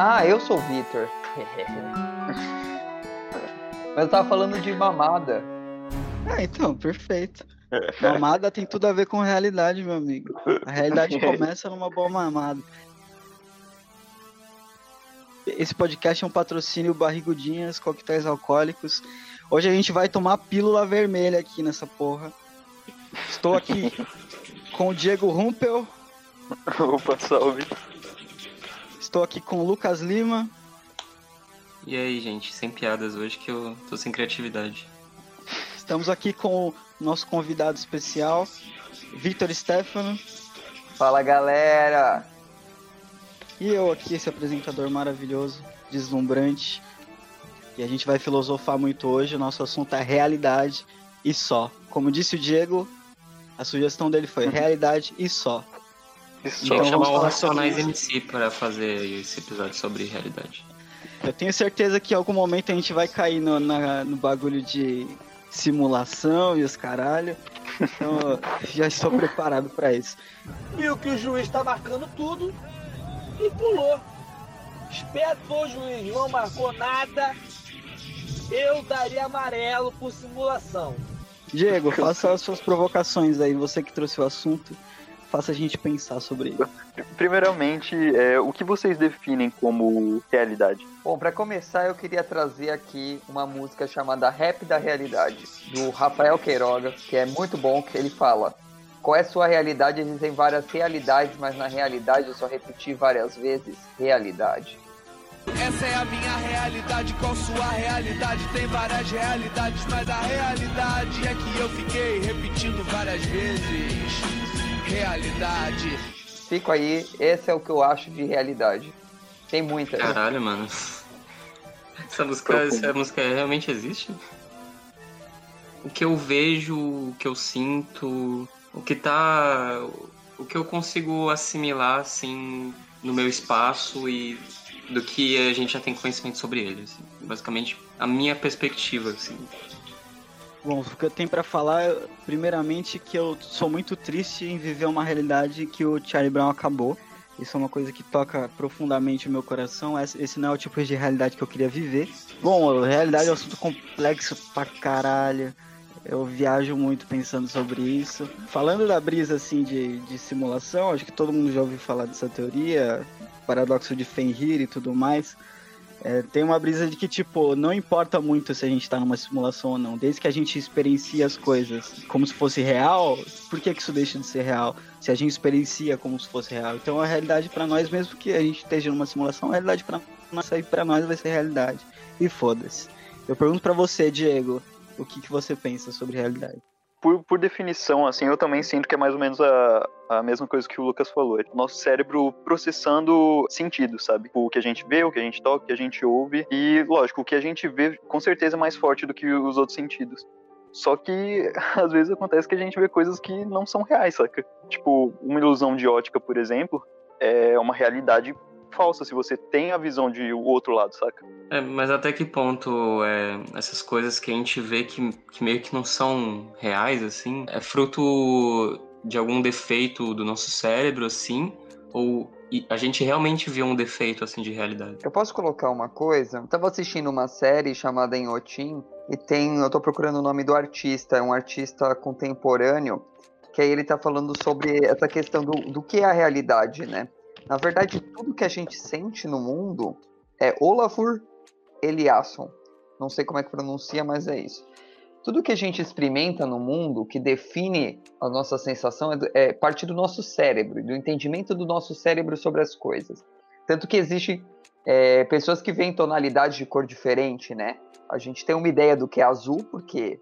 Ah, eu sou o Vitor. Mas eu tava falando de mamada. Ah, então, perfeito. Mamada tem tudo a ver com realidade, meu amigo. A realidade começa numa boa mamada. Esse podcast é um patrocínio Barrigudinhas, coquetéis alcoólicos. Hoje a gente vai tomar pílula vermelha aqui nessa porra. Estou aqui com o Diego Rumpel. Opa, salve. Estou aqui com o Lucas Lima. E aí, gente, sem piadas hoje que eu tô sem criatividade. Estamos aqui com o nosso convidado especial, Victor Stefano. Fala galera! E eu aqui, esse apresentador maravilhoso, deslumbrante. E a gente vai filosofar muito hoje. O nosso assunto é realidade e só. Como disse o Diego, a sugestão dele foi realidade e só. E só. Então, chamar o Racionais MC para fazer esse episódio sobre realidade. Eu tenho certeza que em algum momento a gente vai cair no, na, no bagulho de simulação e os caralho. Então, já estou preparado para isso. Viu que o juiz está marcando tudo e pulou. Espetou o juiz, não marcou nada. Eu daria amarelo por simulação. Diego, faça as suas provocações aí, você que trouxe o assunto faça a gente pensar sobre isso. Primeiramente, é, o que vocês definem como realidade? Bom, para começar, eu queria trazer aqui uma música chamada Rap da Realidade, do Rafael Queiroga, que é muito bom, que ele fala qual é a sua realidade? Existem várias realidades, mas na realidade eu só repeti várias vezes realidade. Essa é a minha realidade, qual sua realidade? Tem várias realidades, mas a realidade é que eu fiquei repetindo várias vezes realidade. Fico aí, esse é o que eu acho de realidade. Tem muita. Caralho, mano. Essa música, essa música realmente existe? O que eu vejo, o que eu sinto, o que tá. O que eu consigo assimilar, assim, no meu espaço e do que a gente já tem conhecimento sobre ele. Assim. Basicamente, a minha perspectiva, assim. Bom, o que eu tenho para falar, primeiramente, que eu sou muito triste em viver uma realidade que o Charlie Brown acabou. Isso é uma coisa que toca profundamente o meu coração. Esse não é o tipo de realidade que eu queria viver. Bom, realidade é um assunto complexo pra caralho. Eu viajo muito pensando sobre isso. Falando da brisa assim de, de simulação, acho que todo mundo já ouviu falar dessa teoria, paradoxo de Fenrir e tudo mais. É, tem uma brisa de que, tipo, não importa muito se a gente tá numa simulação ou não. Desde que a gente experiencia as coisas como se fosse real, por que, que isso deixa de ser real? Se a gente experiencia como se fosse real. Então a realidade para nós, mesmo que a gente esteja numa simulação, a realidade para nós, pra nós vai ser realidade. E foda-se. Eu pergunto para você, Diego, o que, que você pensa sobre realidade? Por, por definição, assim, eu também sinto que é mais ou menos a, a mesma coisa que o Lucas falou. É nosso cérebro processando sentidos, sabe? O que a gente vê, o que a gente toca, o que a gente ouve. E, lógico, o que a gente vê com certeza é mais forte do que os outros sentidos. Só que às vezes acontece que a gente vê coisas que não são reais, saca? Tipo, uma ilusão de ótica, por exemplo, é uma realidade falsa se você tem a visão de o outro lado, saca? É, mas até que ponto é, essas coisas que a gente vê que, que meio que não são reais, assim, é fruto de algum defeito do nosso cérebro, assim, ou a gente realmente viu um defeito, assim, de realidade? Eu posso colocar uma coisa? Eu tava assistindo uma série chamada Enhotim, e tem, eu tô procurando o nome do artista, é um artista contemporâneo, que aí ele tá falando sobre essa questão do, do que é a realidade, né? Na verdade, tudo que a gente sente no mundo é Olafur Eliasson. Não sei como é que pronuncia, mas é isso. Tudo que a gente experimenta no mundo, que define a nossa sensação, é, é parte do nosso cérebro, do entendimento do nosso cérebro sobre as coisas. Tanto que existe é, pessoas que veem tonalidades de cor diferente, né? A gente tem uma ideia do que é azul, porque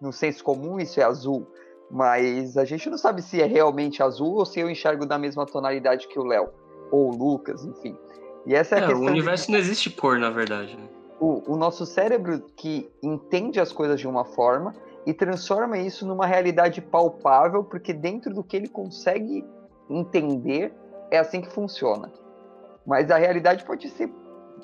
no senso comum isso é azul, mas a gente não sabe se é realmente azul ou se eu enxergo da mesma tonalidade que o Léo, ou o Lucas, enfim. E essa é a é, questão. O universo de... não existe cor, na verdade. Né? O, o nosso cérebro que entende as coisas de uma forma e transforma isso numa realidade palpável, porque dentro do que ele consegue entender, é assim que funciona. Mas a realidade pode ser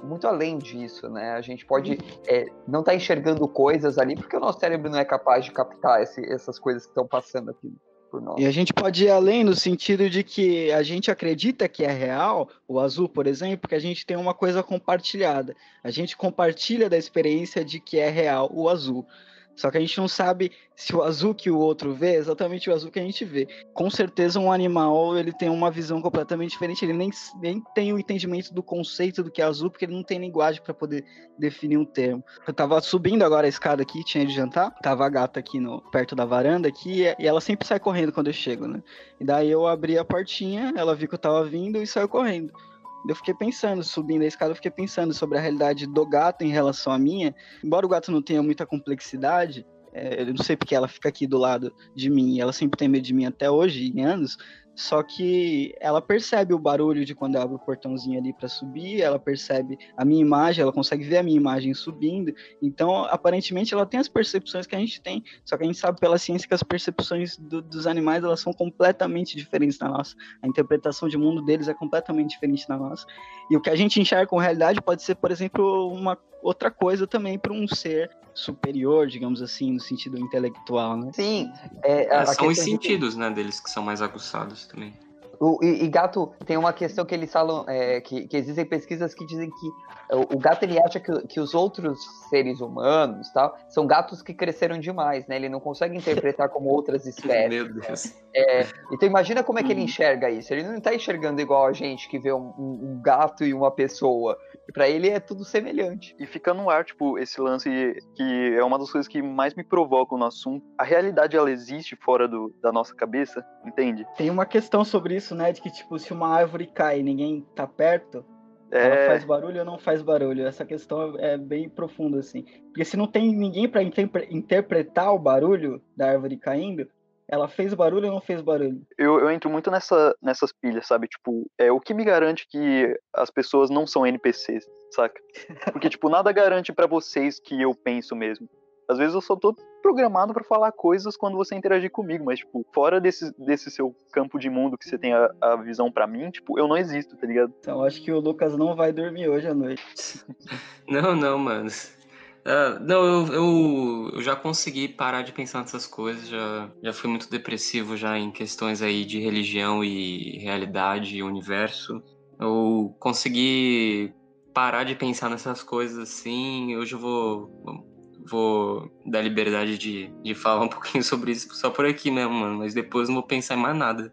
muito além disso, né? A gente pode é, não estar tá enxergando coisas ali porque o nosso cérebro não é capaz de captar esse, essas coisas que estão passando aqui por nós. E a gente pode ir além no sentido de que a gente acredita que é real, o azul, por exemplo, porque a gente tem uma coisa compartilhada. A gente compartilha da experiência de que é real o azul. Só que a gente não sabe se o azul que o outro vê é exatamente o azul que a gente vê. Com certeza um animal ele tem uma visão completamente diferente, ele nem, nem tem o entendimento do conceito do que é azul, porque ele não tem linguagem para poder definir um termo. Eu tava subindo agora a escada aqui, tinha de jantar, tava a gata aqui no, perto da varanda aqui, e ela sempre sai correndo quando eu chego, né? E daí eu abri a portinha, ela viu que eu tava vindo e saiu correndo. Eu fiquei pensando, subindo a escada, eu fiquei pensando sobre a realidade do gato em relação à minha. Embora o gato não tenha muita complexidade, é, eu não sei porque ela fica aqui do lado de mim, ela sempre tem medo de mim até hoje, em anos, só que ela percebe o barulho de quando eu abro o portãozinho ali para subir, ela percebe a minha imagem, ela consegue ver a minha imagem subindo. Então, aparentemente, ela tem as percepções que a gente tem. Só que a gente sabe pela ciência que as percepções do, dos animais elas são completamente diferentes da nossa. A interpretação de mundo deles é completamente diferente da nossa. E o que a gente enxerga com realidade pode ser, por exemplo, uma outra coisa também para um ser superior, digamos assim, no sentido intelectual, né? Sim. É, é, são os sentidos, né, deles que são mais aguçados também. O, e, e, gato tem uma questão que eles falam, é, que, que, existem pesquisas que dizem que o, o, gato ele acha que, que os outros seres humanos tal, são gatos que cresceram demais, né? Ele não consegue interpretar como outras espécies. Meu Deus. É, então imagina como é que ele Uhum. enxerga isso. Ele não está enxergando igual a gente que vê um, um, um gato e uma pessoa. Para ele é tudo semelhante. E fica no ar, tipo, esse lance que é uma das coisas que mais me provocam no assunto. A realidade, ela existe fora do, da nossa cabeça, entende? Tem uma questão sobre isso, né? De que, tipo, se uma árvore cai e ninguém tá perto, ela É, faz barulho ou não faz barulho? Essa questão é bem profunda, assim. Porque se não tem ninguém para interpretar o barulho da árvore caindo, ela fez barulho ou não fez barulho? eu, eu entro muito nessa, nessas pilhas, sabe? Tipo, é o que me garante que as pessoas não são NPCs, saca? Porque, tipo, nada garante pra vocês que eu penso mesmo. Às vezes eu só tô programado pra falar coisas quando você interagir comigo, mas, tipo, fora desse, desse seu campo de mundo que você tem a, a visão pra mim, tipo, eu não existo, tá ligado? Então acho que o Lucas não vai dormir hoje à noite. Não, não, mano. Ah, não, eu, eu, eu já consegui parar de pensar nessas coisas, já, já fui muito depressivo já em questões aí de religião e realidade e universo. Eu consegui parar de pensar nessas coisas assim, hoje eu vou, vou dar liberdade de, de falar um pouquinho sobre isso só por aqui mesmo, mano, mas depois não vou pensar em mais nada.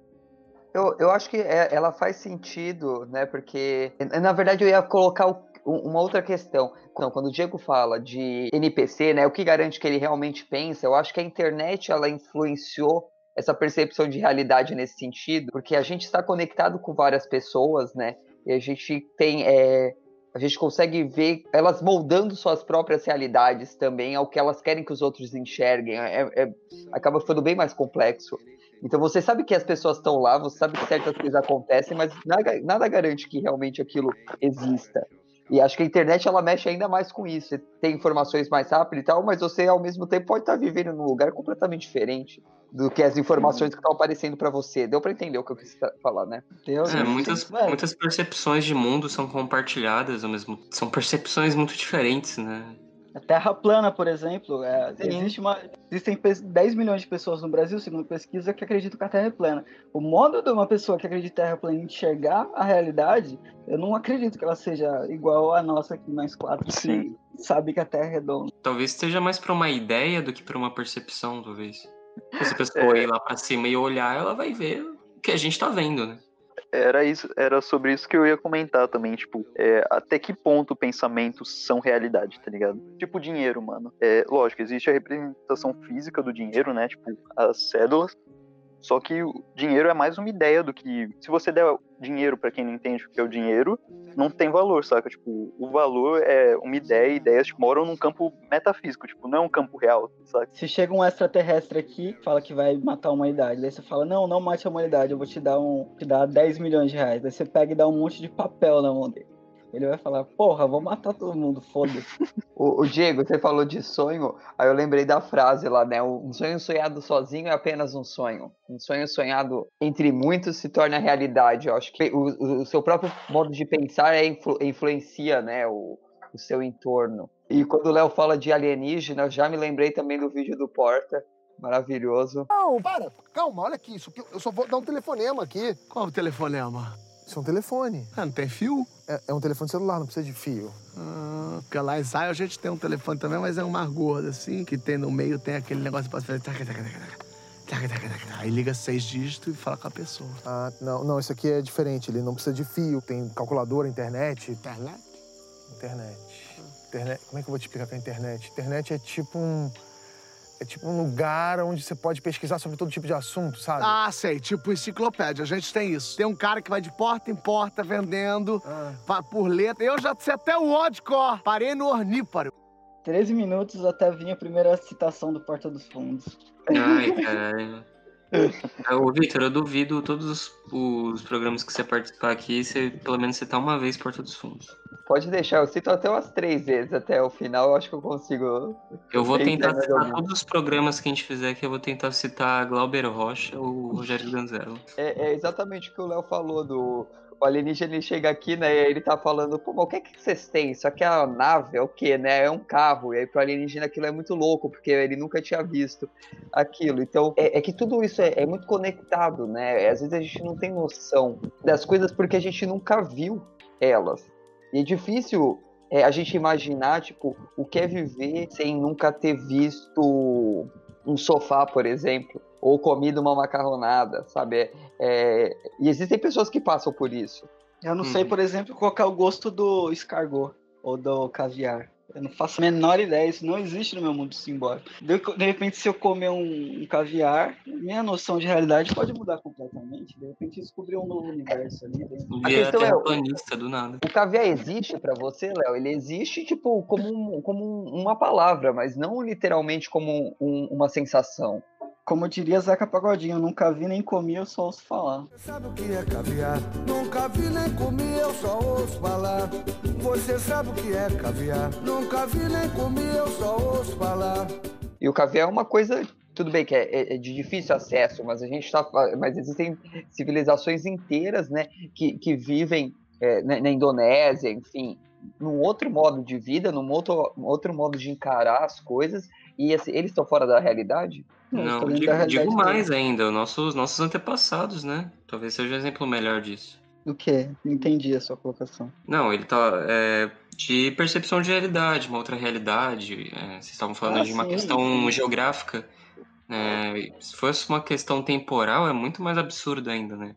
Eu, eu acho que é- ela faz sentido, né? Porque, na verdade, eu ia colocar o- um- uma outra questão. Quando, quando o Diego fala de NPC, né? O que garante que ele realmente pensa? Eu acho que a internet ela influenciou essa percepção de realidade nesse sentido, porque a gente está conectado com várias pessoas, né? E a gente tem. é, a gente consegue ver elas moldando suas próprias realidades também ao que elas querem que os outros enxerguem. É- é- acaba ficando bem mais complexo. Então você sabe que as pessoas estão lá, você sabe que certas coisas acontecem, mas nada, nada garante que realmente aquilo exista. E acho que a internet ela mexe ainda mais com isso. Você tem informações mais rápido e tal, mas você ao mesmo tempo pode estar vivendo num lugar completamente diferente do que as informações que estão aparecendo para você. Deu para entender o que eu quis falar, né? Deu, É, muitas, muitas percepções de mundo são compartilhadas ao mesmo São percepções muito diferentes, né? A Terra plana, por exemplo, é, existe uma, existem pe- 10 milhões de pessoas no Brasil, segundo pesquisa, que acreditam que a Terra é plana. O modo de uma pessoa que acredita que a Terra é plana enxergar a realidade, eu não acredito que ela seja igual a nossa aqui, nós quatro, que Sim. sabe que a Terra é redonda. Talvez esteja mais pra uma ideia do que pra uma percepção, talvez. Se a pessoa É. ir lá pra cima e olhar, ela vai ver o que a gente tá vendo, né? Era isso, era sobre isso que eu ia comentar também, tipo, é, até que ponto pensamentos são realidade, tá ligado? Tipo dinheiro, mano. É, lógico, existe a representação física do dinheiro, né? Tipo, as cédulas. Só que o dinheiro é mais uma ideia do que. Se você der dinheiro pra quem não entende o que é o dinheiro, não tem valor, saca? Tipo, o valor é uma ideia, ideias que moram num campo metafísico, tipo, não é um campo real, saca? Se chega um extraterrestre aqui, fala que vai matar a humanidade, daí você fala, não, não mate a humanidade, eu vou te dar um, te dar 10 milhões de reais. Daí você pega e dá um monte de papel na mão dele. Ele vai falar, porra, vou matar todo mundo, foda-se. O, o Diego, você falou de sonho, aí eu lembrei da frase lá, né? Um sonho sonhado sozinho é apenas um sonho. Um sonho sonhado entre muitos se torna realidade. Eu acho que o, o- o seu próprio modo de pensar é influ- influencia, né? O, o seu entorno. E quando o Léo fala de alienígena, eu já me lembrei também do vídeo do Porta, maravilhoso. Não, para, calma, olha aqui, isso aqui, eu só vou dar um telefonema aqui. Qual o telefonema? Isso é um telefone. Ah, não tem fio? É, é um telefone celular, não precisa de fio. Ah, porque lá em Israel a gente tem um telefone também, mas é uma gorda, assim, que tem no meio, tem aquele negócio que pode fazer. taca, taca, taca. Aí liga seis dígitos e fala com a pessoa. Ah, não, não, isso aqui é diferente, ele não precisa de fio, tem calculadora, internet. Internet? Internet. Internet. Como é que eu vou te explicar que é internet? Internet é tipo um. É tipo um lugar onde você pode pesquisar sobre todo tipo de assunto, sabe? Ah, sei, tipo enciclopédia. A gente tem isso. Tem um cara que vai de porta em porta vendendo Ah. por letra. Eu já sei até o ó de cor. Parei no orníparo. 13 minutos até vir a primeira citação do Porta dos Fundos. Ai, caralho. Ah, Ô, Vitor, eu duvido todos os, os programas que você participar aqui, você, pelo menos você tá uma vez Porta dos Fundos. Pode deixar, eu cito até umas três vezes até o final, eu acho que eu consigo. Eu vou tentar citar todos os programas que a gente fizer aqui, eu vou tentar citar Glauber Rocha ou Rogério Ganzello. É, é exatamente o que o Léo falou do. O alienígena ele chega aqui, né? E ele tá falando, pô, mas o que é que vocês têm? Isso aqui é uma nave, é o quê, né? É um carro. E aí pro alienígena aquilo é muito louco, porque ele nunca tinha visto aquilo. Então, é, é que tudo isso é, é muito conectado, né? Às vezes a gente não tem noção das coisas porque a gente nunca viu elas. E é difícil é, a gente imaginar, tipo, o que é viver sem nunca ter visto um sofá, por exemplo, ou comido uma macarronada, sabe? É, é, e existem pessoas que passam por isso. Eu não sei, Uhum. por exemplo, qual que é o gosto do escargot ou do caviar. Eu não faço a menor ideia, isso não existe no meu mundo simbólico. De, de repente, se eu comer um, um caviar, minha noção de realidade pode mudar completamente. De repente, descobrir um novo universo ali dentro. A questão é- do nada. O caviar existe pra você, Léo? Ele existe, tipo, como, um- como um- uma palavra, mas não literalmente como um- uma sensação. Como diria Zeca Pagodinho, nunca vi nem comi, eu só ouço falar. Sabe o que é caviar? Nunca vi nem comi, eu só ouço falar. Você sabe o que é caviar? Nunca vi nem comi, eu só ouço falar. E o caviar é uma coisa, tudo bem que é, é- é de difícil acesso, mas a gente tá, fa- mas existem civilizações inteiras, né, que, que vivem é, na, na Indonésia, enfim, num outro modo de vida, num outro, um outro modo de encarar as coisas, e assim, eles estão fora da realidade? Não, digo, da realidade digo dele. mais ainda, os nossos, nossos antepassados, né? Talvez seja o exemplo melhor disso. O quê? Não entendi a sua colocação. Não, ele tá é, de percepção de realidade, uma outra realidade. é, vocês estavam falando Ah, de uma sim, questão sim. geográfica. né, se fosse uma questão temporal, é muito mais absurdo ainda, né?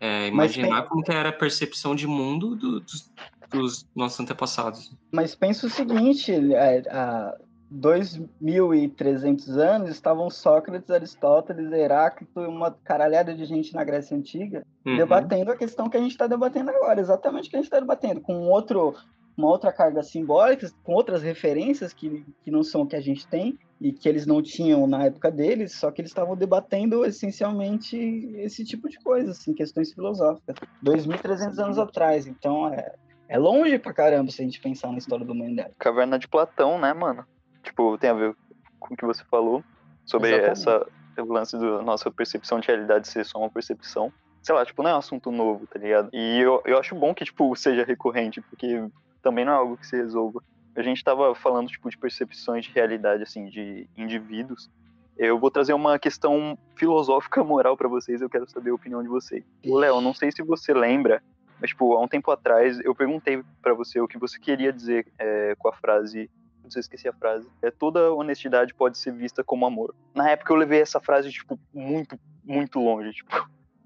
É, imaginar tem- como que era a percepção de mundo do- dos, dos nossos antepassados. Mas pensa o seguinte, é, há 2.300 anos estavam Sócrates, Aristóteles, Heráclito e uma caralhada de gente na Grécia Antiga Uhum. debatendo a questão que a gente está debatendo agora, exatamente o que a gente está debatendo, com um outro, uma outra carga simbólica, com outras referências que, que não são o que a gente tem e que eles não tinham na época deles, só que eles estavam debatendo essencialmente esse tipo de coisa, assim, questões filosóficas. 2.300 anos atrás, então é, é longe pra caramba se a gente pensar na história da humanidade. Caverna de Platão, né, mano? Tipo, tem a ver com o que você falou sobre Exatamente. essa o lance da nossa percepção de realidade ser só uma percepção. Sei lá, tipo, não é um assunto novo, tá ligado? E eu, eu acho bom que, tipo, seja recorrente, porque também não é algo que se resolva. A gente tava falando, tipo, de percepções de realidade, assim, de indivíduos. Eu vou trazer uma questão filosófica moral pra vocês, eu quero saber a opinião de vocês. Ô, Léo, não sei se você lembra, mas, tipo, há um tempo atrás eu perguntei pra você o que você queria dizer é, com a frase. Sei, esqueci a frase. É toda honestidade pode ser vista como amor. Na época eu levei essa frase, tipo, muito, muito longe, tipo,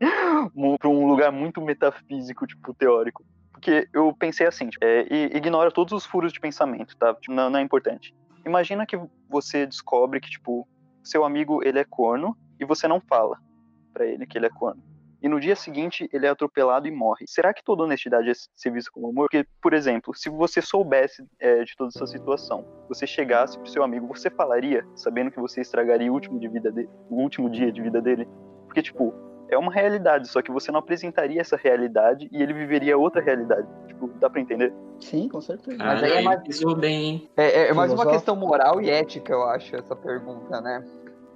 pra um lugar muito metafísico, tipo, teórico. Porque eu pensei assim, tipo, é, e ignora todos os furos de pensamento, tá? Tipo, não, não é importante. Imagina que você descobre que, tipo, seu amigo, ele é corno e você não fala pra ele que ele é corno e no dia seguinte ele é atropelado e morre. Será que toda honestidade é ser vista como amor? Porque, por exemplo, se você soubesse é, de toda essa situação, você chegasse pro seu amigo, você falaria, sabendo que você estragaria o último, de vida dele, o último dia de vida dele? Porque, tipo, é uma realidade, só que você não apresentaria essa realidade e ele viveria outra realidade. Tipo, dá pra entender? Sim, com certeza. Mas aí é mais- bem, hein? É, é mais uma questão moral e ética, eu acho, essa pergunta, né?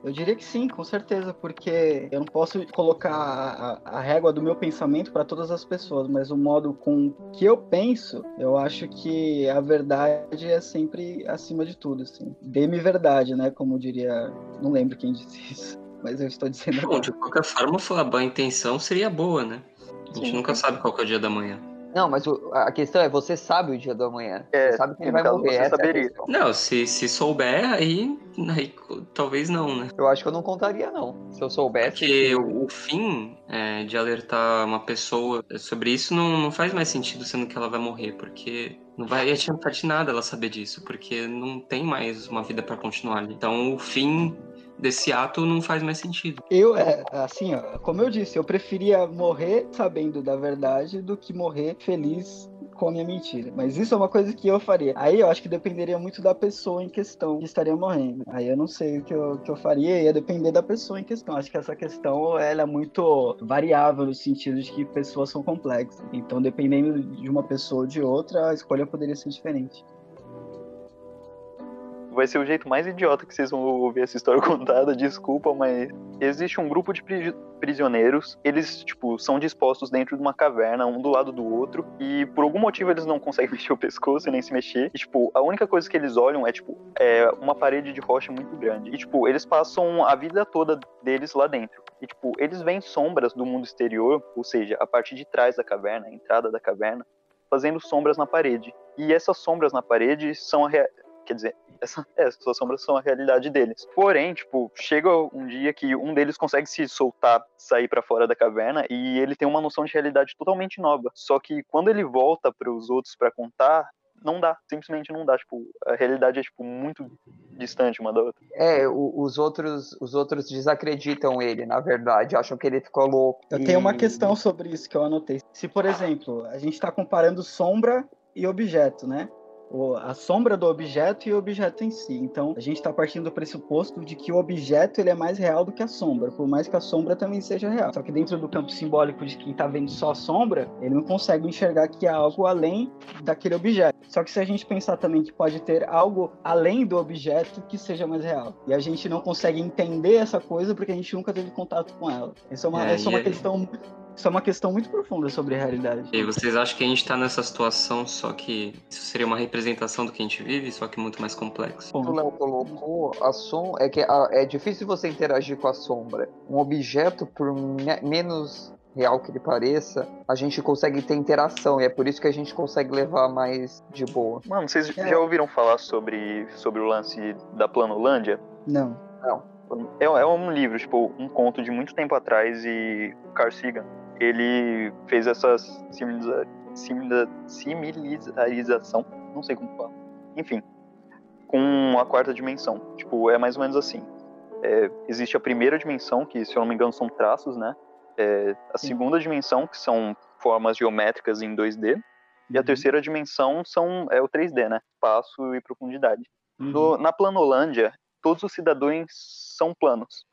Eu diria que sim, com certeza, porque eu não posso colocar a, a régua do meu pensamento para todas as pessoas, mas o modo com que eu penso, eu acho que a verdade é sempre acima de tudo, assim. Dê-me verdade, né? Como diria, não lembro quem disse isso, mas eu estou dizendo Bom, agora. de qualquer forma, a intenção seria boa, né? A gente Sim. nunca sabe qual é o dia da manhã. Não, mas o- a questão é, você sabe o dia do amanhã. É, você sabe que ele vai caso, morrer. você é saberia. questão. Não, se, se souber, aí, aí talvez não, né? Eu acho que eu não contaria, não. Se eu soubesse. Porque que- o, fim é, de alertar uma pessoa sobre isso não, não faz mais sentido sendo que ela vai morrer, porque não vai adiantar de nada ela saber disso, porque não tem mais uma vida pra continuar ali. Então o fim desse ato não faz mais sentido. Eu, é, assim, ó, como eu disse, eu preferia morrer sabendo da verdade do que morrer feliz com a minha mentira. Mas isso é uma coisa que eu faria. Aí eu acho que dependeria muito da pessoa em questão que estaria morrendo. Aí eu não sei o que eu, que eu faria, ia depender da pessoa em questão. Acho que essa questão ela é muito variável no sentido de que pessoas são complexas. Então, dependendo de uma pessoa ou de outra, a escolha poderia ser diferente. Vai ser o jeito mais idiota que vocês vão ouvir essa história contada, desculpa, mas existe um grupo de pri- prisioneiros, eles, tipo, são dispostos dentro de uma caverna, um do lado do outro, e por algum motivo eles não conseguem mexer o pescoço nem se mexer, e, tipo, a única coisa que eles olham é, tipo, é uma parede de rocha muito grande, e, tipo, eles passam a vida toda deles lá dentro, e, tipo, eles veem sombras do mundo exterior, ou seja, a parte de trás da caverna, a entrada da caverna, fazendo sombras na parede, e essas sombras na parede são a. quer dizer, essa, é, essas sombras são a realidade deles. Porém, tipo, chega um dia que um deles consegue se soltar, sair pra fora da caverna e ele tem uma noção de realidade totalmente nova. Só que quando ele volta para os outros pra contar, não dá, simplesmente não dá, tipo, a realidade é tipo muito distante uma da outra. É, o- os outros, os outros desacreditam ele, na verdade. Acham que ele ficou louco. Eu E- tenho uma questão sobre isso que eu anotei. Se, por exemplo, a gente está comparando sombra e objeto, né? A sombra do objeto e o objeto em si. Então, a gente está partindo do pressuposto de que o objeto ele é mais real do que a sombra, por mais que a sombra também seja real. Só que dentro do campo simbólico de quem está vendo só a sombra, ele não consegue enxergar que há algo além daquele objeto. Só que se a gente pensar também que pode ter algo além do objeto que seja mais real, e a gente não consegue entender essa coisa porque a gente nunca teve contato com ela. Essa é uma, É, essa é uma questão. Isso é uma questão muito profunda sobre a realidade. E vocês acham que a gente tá nessa situação, só que isso seria uma representação do que a gente vive, só que muito mais complexo? o Léo colocou, a som é que a- é difícil você interagir com a sombra. Um objeto, por me- menos real que ele pareça, a gente consegue ter interação e é por isso que a gente consegue levar mais de boa. Mano, vocês É. já ouviram falar sobre, sobre o lance da Planolândia? Não. É, é um livro, tipo, um conto de muito tempo atrás e o Carl Sagan, ele fez essa similiza, similiza, similarização, não sei como fala, enfim, com a quarta dimensão. Tipo, é mais ou menos assim. É, existe a primeira dimensão, que se eu não me engano são traços, né? É, a Sim. segunda dimensão, que são formas geométricas em 2D, e a Uhum. terceira dimensão são, é o 3D, né? Espaço e profundidade. Uhum. No- na Planolândia, todos os cidadãos são planos.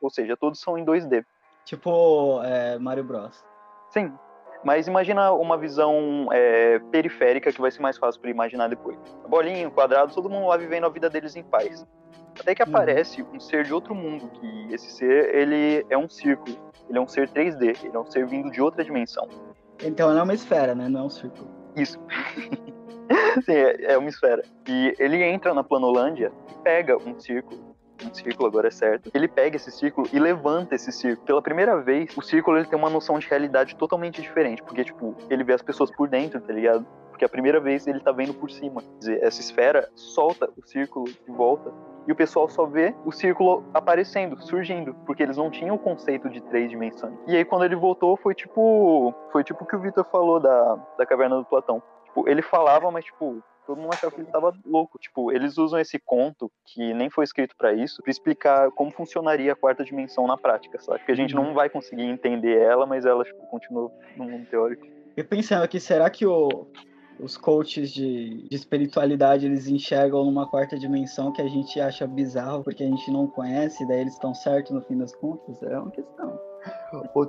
Ou seja, todos são em 2D. Tipo é, Mario Bros. Sim. Mas imagina uma visão é, periférica que vai ser mais fácil para imaginar depois. Bolinho, quadrado, todo mundo lá vivendo a vida deles em paz. Até que Uhum. aparece um ser de outro mundo, que esse ser, ele é um círculo. Ele é um ser 3D, ele é um ser vindo de outra dimensão. Então ela é uma esfera, né? Não é um círculo. Isso. Sim, é, é uma esfera. E ele entra na Planolândia e pega um círculo. Um círculo agora é certo. Ele pega esse círculo e levanta esse círculo. Pela primeira vez, o círculo ele tem uma noção de realidade totalmente diferente. Porque, tipo, ele vê as pessoas por dentro, tá ligado? Porque a primeira vez ele tá vendo por cima. Quer dizer, essa esfera solta o círculo de volta. E o pessoal só vê o círculo aparecendo, surgindo, porque eles não tinham o conceito de três dimensões. E aí quando ele voltou foi tipo, foi tipo o que o Victor falou da, da caverna do Platão. Tipo, ele falava, mas tipo, todo mundo achava que ele tava louco. Tipo, eles usam esse conto, que nem foi escrito pra isso, pra explicar como funcionaria a quarta dimensão na prática, sabe? Porque a gente não vai conseguir entender ela, mas ela, tipo, continua no mundo teórico. E pensando aqui, será que o- os coaches de, de espiritualidade eles enxergam numa quarta dimensão que a gente acha bizarro porque a gente não conhece, daí eles estão certos no fim das contas? É uma questão.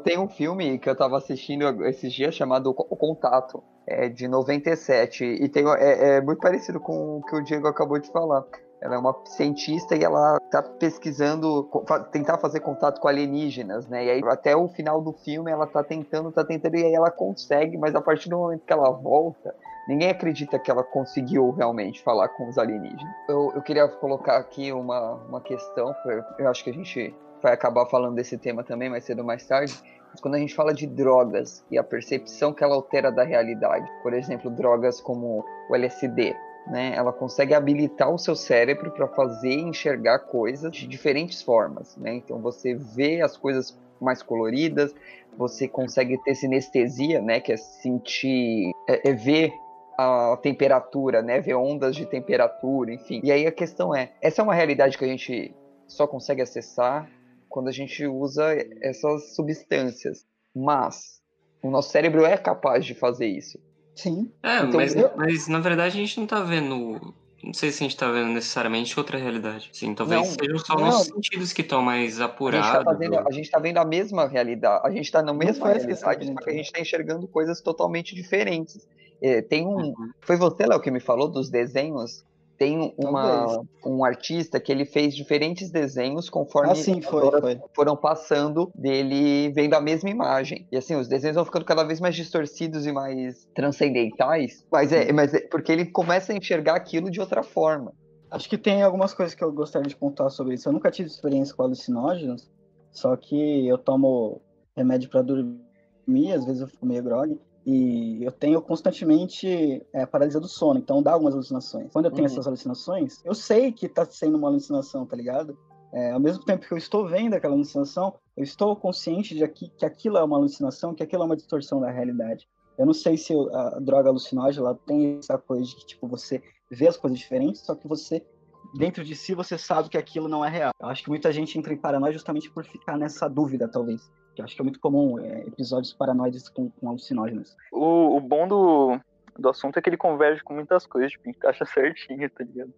Tem um filme que eu tava assistindo esses dias chamado O Contato, é de 97, e tem, é, é muito parecido com o que o Diego acabou de falar. Ela é uma cientista e ela tá pesquisando, tentar fazer contato com alienígenas, né? E aí até o final do filme ela tá tentando, tá tentando, e aí ela consegue, mas a partir do momento que ela volta, ninguém acredita que ela conseguiu realmente falar com os alienígenas. Eu, eu queria colocar aqui uma, uma questão, eu acho que a gente vai acabar falando desse tema também mais cedo ou mais tarde. Mas quando a gente fala de drogas e a percepção que ela altera da realidade, por exemplo, drogas como o LSD, né? Ela consegue habilitar o seu cérebro para fazer enxergar coisas de diferentes formas, né? Então você vê as coisas mais coloridas, você consegue ter sinestesia, né? Que é sentir, é, é ver a temperatura, né? Ver ondas de temperatura, enfim. E aí a questão é, essa é uma realidade que a gente só consegue acessar quando a gente usa essas substâncias, mas o nosso cérebro é capaz de fazer isso. Sim. É, Então, mas, eu- mas na verdade a gente não tá vendo. Não sei se a gente tá vendo necessariamente outra realidade. Sim, talvez Não, sejam só não. nossos sentidos que estão mais A gente, tá apurados. fazendo, a gente tá vendo a mesma realidade, a gente tá na mesma realidade, só gente que a gente tá enxergando coisas totalmente diferentes. É, tem um. Uhum. Foi você, Léo, que me falou dos desenhos? Tem uma, um artista que ele fez diferentes desenhos conforme Ah, sim, foi, foi. foram passando dele vendo a mesma imagem. E assim, os desenhos vão ficando cada vez mais distorcidos e mais transcendentais. Mas é, mas é porque ele começa a enxergar aquilo de outra forma. Acho que tem algumas coisas que eu gostaria de pontuar sobre isso. Eu nunca tive experiência com alucinógenos, só que eu tomo remédio para dormir, às vezes eu fico meio grog, e eu tenho constantemente é, paralisia do sono, então dá algumas alucinações. Quando eu tenho Uhum. essas alucinações, eu sei que tá sendo uma alucinação, tá ligado? É, ao mesmo tempo que eu estou vendo aquela alucinação, eu estou consciente de que, que aquilo é uma alucinação, que aquilo é uma distorção da realidade. Eu não sei se a droga alucinógena ela tem essa coisa de que tipo você vê as coisas diferentes, só que você dentro de si você sabe que aquilo não é real. Eu acho que muita gente entra em paranoia justamente por ficar nessa dúvida, talvez. Que eu acho que é muito comum é, episódios paranoides com, com alucinógenos. O, o bom do, do assunto é que ele converge com muitas coisas, tipo, encaixa certinho, tá ligado?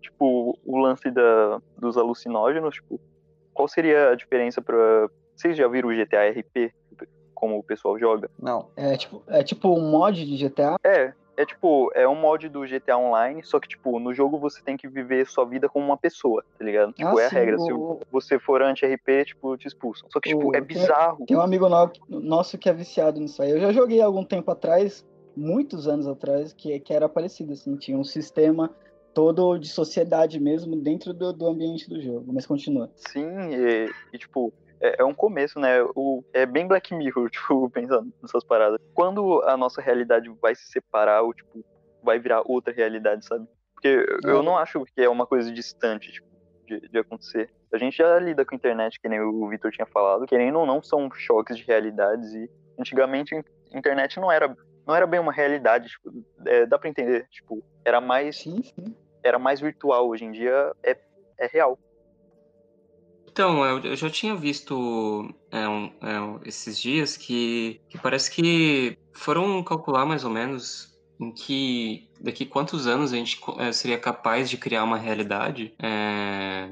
Tipo, o lance da, dos alucinógenos, tipo, qual seria a diferença pra. Vocês já viram o GTA RP? Como o pessoal joga? Não. É tipo, é tipo um mod de GTA. É, é tipo, é um mod do GTA Online, só que, tipo, no jogo você tem que viver sua vida como uma pessoa, tá ligado? Tipo, Ah, é a sim, regra. o- Se você for anti-RP, tipo, te expulsam. Só que, tipo, O- é bizarro. Tem um amigo no- nosso que é viciado nisso aí. Eu já joguei algum tempo atrás, muitos anos atrás, que, que era parecido, assim. Tinha um sistema todo de sociedade mesmo dentro do, do ambiente do jogo. Mas continua. Sim, e, e, tipo, é, é um começo, né? O, é bem Black Mirror, tipo, pensando nessas paradas. Quando a nossa realidade vai se separar, ou, tipo, vai virar outra realidade, sabe? Porque eu É. não acho que é uma coisa distante, tipo, de, de acontecer. A gente já lida com a internet, que nem o Vitor tinha falado. Querendo ou não, são choques de realidades. E antigamente a internet não era, não era bem uma realidade, tipo, é, dá pra entender. Tipo, era mais, Sim, sim. era mais virtual. Hoje em dia é, é real. Então, eu, já tinha visto é, um- é, esses dias que, que parece que foram calcular mais ou menos em que daqui quantos anos a gente é, seria capaz de criar uma realidade é,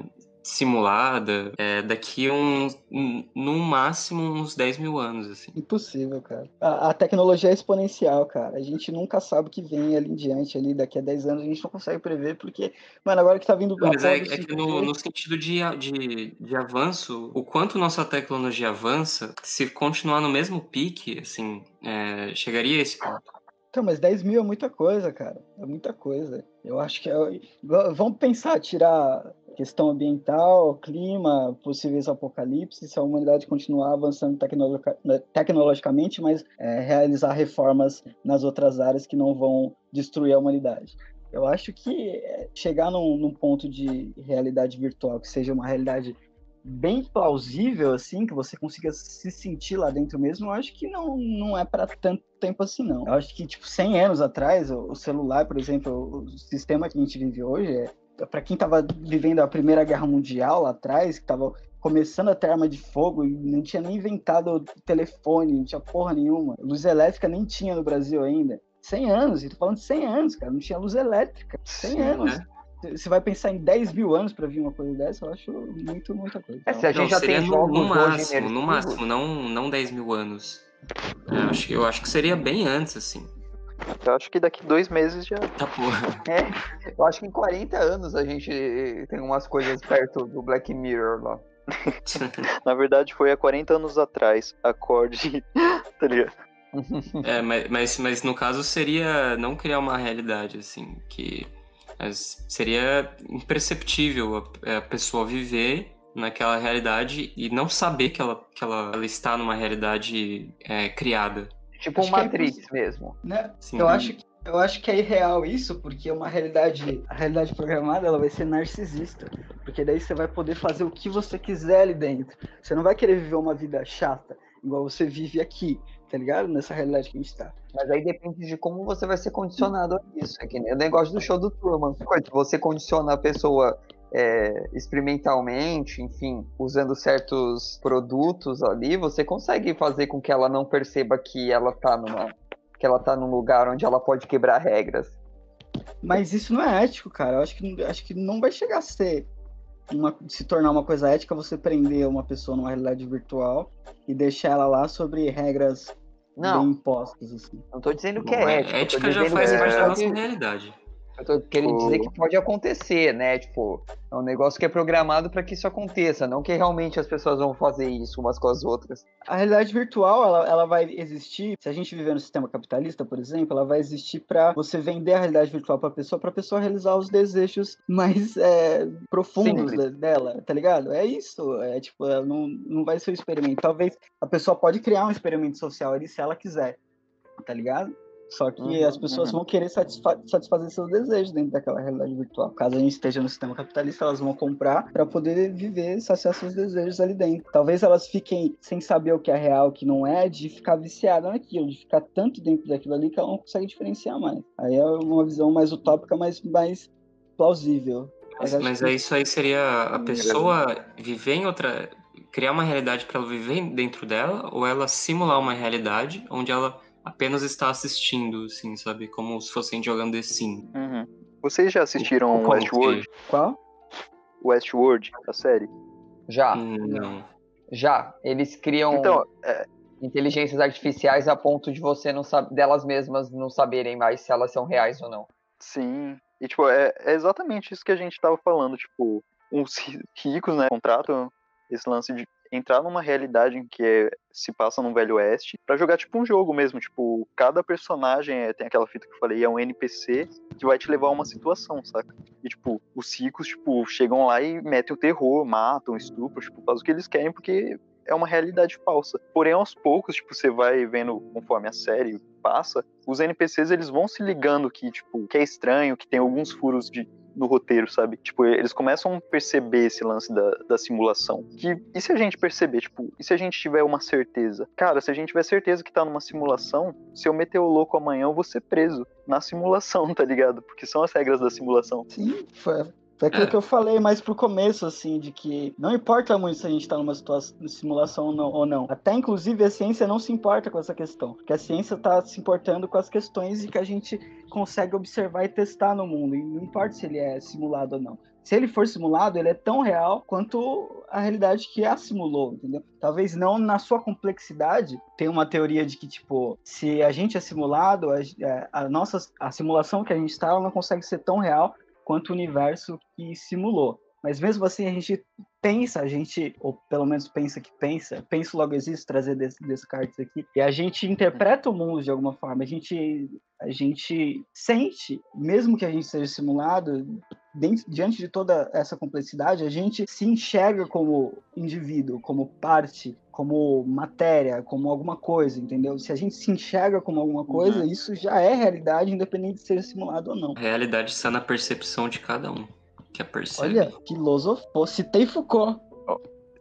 simulada é, daqui uns, n- no máximo uns 10 mil anos, assim. Impossível, cara. A, a tecnologia é exponencial, cara. A gente nunca sabe o que vem ali em diante, ali daqui a 10 anos, a gente não consegue prever, porque, mano, agora que tá vindo Mas é, é que 5G, no, no sentido de, de, de avanço, o quanto nossa tecnologia avança, se continuar no mesmo pique, assim, é, chegaria a esse ponto. Então, mas 10 mil é muita coisa, cara. É muita coisa. Eu acho que. É... Vamos pensar, tirar questão ambiental, clima, possíveis apocalipses, se a humanidade continuar avançando né, tecnologicamente, mas é, realizar reformas nas outras áreas que não vão destruir a humanidade. Eu acho que é, chegar num, num ponto de realidade virtual que seja uma realidade bem plausível, assim, que você consiga se sentir lá dentro mesmo, eu acho que não, não é para tanto tempo assim, não. Eu acho que, tipo, 100 anos atrás, o celular, por exemplo, o sistema que a gente vive hoje, é, para quem tava vivendo a Primeira Guerra Mundial lá atrás, que tava começando a ter arma de fogo e não tinha nem inventado o telefone, não tinha porra nenhuma. Luz elétrica nem tinha no Brasil ainda. 100 anos, e tô falando de 100 anos, cara, não tinha luz elétrica. 100 Sim, anos. né? Você vai pensar em 10 mil anos pra vir uma coisa dessa, eu acho muito, muita coisa. É, se a gente Não, já seria tem no, no máximo, no máximo, não, não 10 mil anos. É, eu, acho, que- eu acho que seria bem antes, assim. Eu acho que daqui dois meses já. Tá porra. É, eu acho que em 40 anos a gente tem umas coisas perto do Black Mirror lá. Na verdade, foi há 40 anos atrás. Acorde. tá ligado? É, mas, mas, mas no caso seria não criar uma realidade, assim, que seria imperceptível a, a pessoa viver naquela realidade e não saber que ela, que ela, ela está numa realidade é, criada. Tipo um Acho que é Matrix mesmo. Né? Sim. Eu acho que eu acho que é irreal isso, porque uma realidade, a realidade programada, ela vai ser narcisista, porque daí você vai poder fazer o que você quiser ali dentro. Você não vai querer viver uma vida chata, igual você vive aqui, tá ligado? Nessa realidade que a gente tá. Mas aí depende de como você vai ser condicionado a isso. É que nem o negócio do show do Truman. Você condiciona a pessoa é, experimentalmente, enfim, usando certos produtos ali, você consegue fazer com que ela não perceba que ela tá numa. que ela tá num lugar onde ela pode quebrar regras. Mas isso não é ético, cara. Eu acho que, acho que não vai chegar a ser uma, se tornar uma coisa ética você prender uma pessoa numa realidade virtual e deixar ela lá sobre regras Não. bem impostas, assim. Não tô dizendo que Bom, é a ético. eu tô ética já faz parte da pode- nossa realidade. Eu tô querendo dizer que pode acontecer, né? Tipo, é um negócio que é programado para que isso aconteça, não que realmente as pessoas vão fazer isso umas com as outras. A realidade virtual, ela, ela vai existir, se a gente viver no sistema capitalista, por exemplo, ela vai existir para você vender a realidade virtual para a pessoa, para a pessoa realizar os desejos mais é, profundos Simples. de- dela, tá ligado? É isso, é tipo, não, não vai ser um experimento. Talvez a pessoa pode criar um experimento social ali se ela quiser, tá ligado? Só que Uhum, as pessoas vão querer satisfa- satisfazer seus desejos dentro daquela realidade virtual. Caso a gente esteja no sistema capitalista, elas vão comprar para poder viver, saciar seus desejos ali dentro. Talvez elas fiquem sem saber o que é real, o que não é, de ficar viciada naquilo, de ficar tanto dentro daquilo ali que ela não consegue diferenciar mais. Aí é uma visão mais utópica, mas mais plausível. Mas, mas que- aí isso aí seria a Hum, pessoa viver em outra. criar uma realidade para ela viver dentro dela, ou ela simular uma realidade onde ela apenas está assistindo, assim, sabe? Como se fossem jogando The Sim. Uhum. Vocês já assistiram Como Westworld? Qual? Westworld, a série? Já, Hum, Não. já. Eles criam Então, inteligências artificiais a ponto de você não saber delas mesmas não saberem mais se elas são reais ou não. sim. E, tipo, é, é exatamente isso que a gente tava falando. Tipo, os ri- ricos, né, contratam esse lance de entrar numa realidade em que é- se passa no Velho Oeste pra jogar, tipo, um jogo mesmo. Tipo, cada personagem é- tem aquela fita que eu falei, é um NPC que vai te levar a uma situação, saca? E, tipo, os ricos, tipo, chegam lá e metem o terror, matam, estupram, tipo, fazem o que eles querem porque é uma realidade falsa. Porém, aos poucos, tipo, você vai vendo conforme a série passa, os NPCs eles vão se ligando que, tipo, que é estranho, que tem alguns furos de, no roteiro, sabe? Tipo, eles começam a perceber esse lance da, da simulação. Que, e se a gente perceber, tipo, e se a gente tiver uma certeza? Cara, se a gente tiver certeza que tá numa simulação, se eu meter o louco amanhã, eu vou ser preso na simulação, tá ligado? Porque são as regras da simulação. Sim, foi, foi aquilo É. que eu falei mais pro começo, assim, de que não importa muito se a gente tá numa situação de simulação ou não. Até, inclusive, a ciência não se importa com essa questão. Porque a ciência tá se importando com as questões de que a gente consegue observar e testar no mundo. E não importa se ele é simulado ou não. Se ele for simulado, ele é tão real quanto a realidade que a simulou, entendeu? Talvez não na sua complexidade. Tem uma teoria de que, tipo, se a gente é simulado, a, a nossa a simulação que a gente está, ela não consegue ser tão real quanto o universo que simulou. Mas mesmo assim a gente pensa, a gente, ou pelo menos pensa que pensa, penso logo existe, trazer Des- Descartes aqui, e a gente interpreta o mundo de alguma forma, a gente, a gente sente, mesmo que a gente seja simulado, diante de toda essa complexidade, a gente se enxerga como indivíduo, como parte, como matéria, como alguma coisa, entendeu? Se a gente se enxerga como alguma coisa, isso já é realidade, independente de ser simulado ou não. A realidade está na percepção de cada um. Que a percebe. Olha, filosofou. Citei Foucault.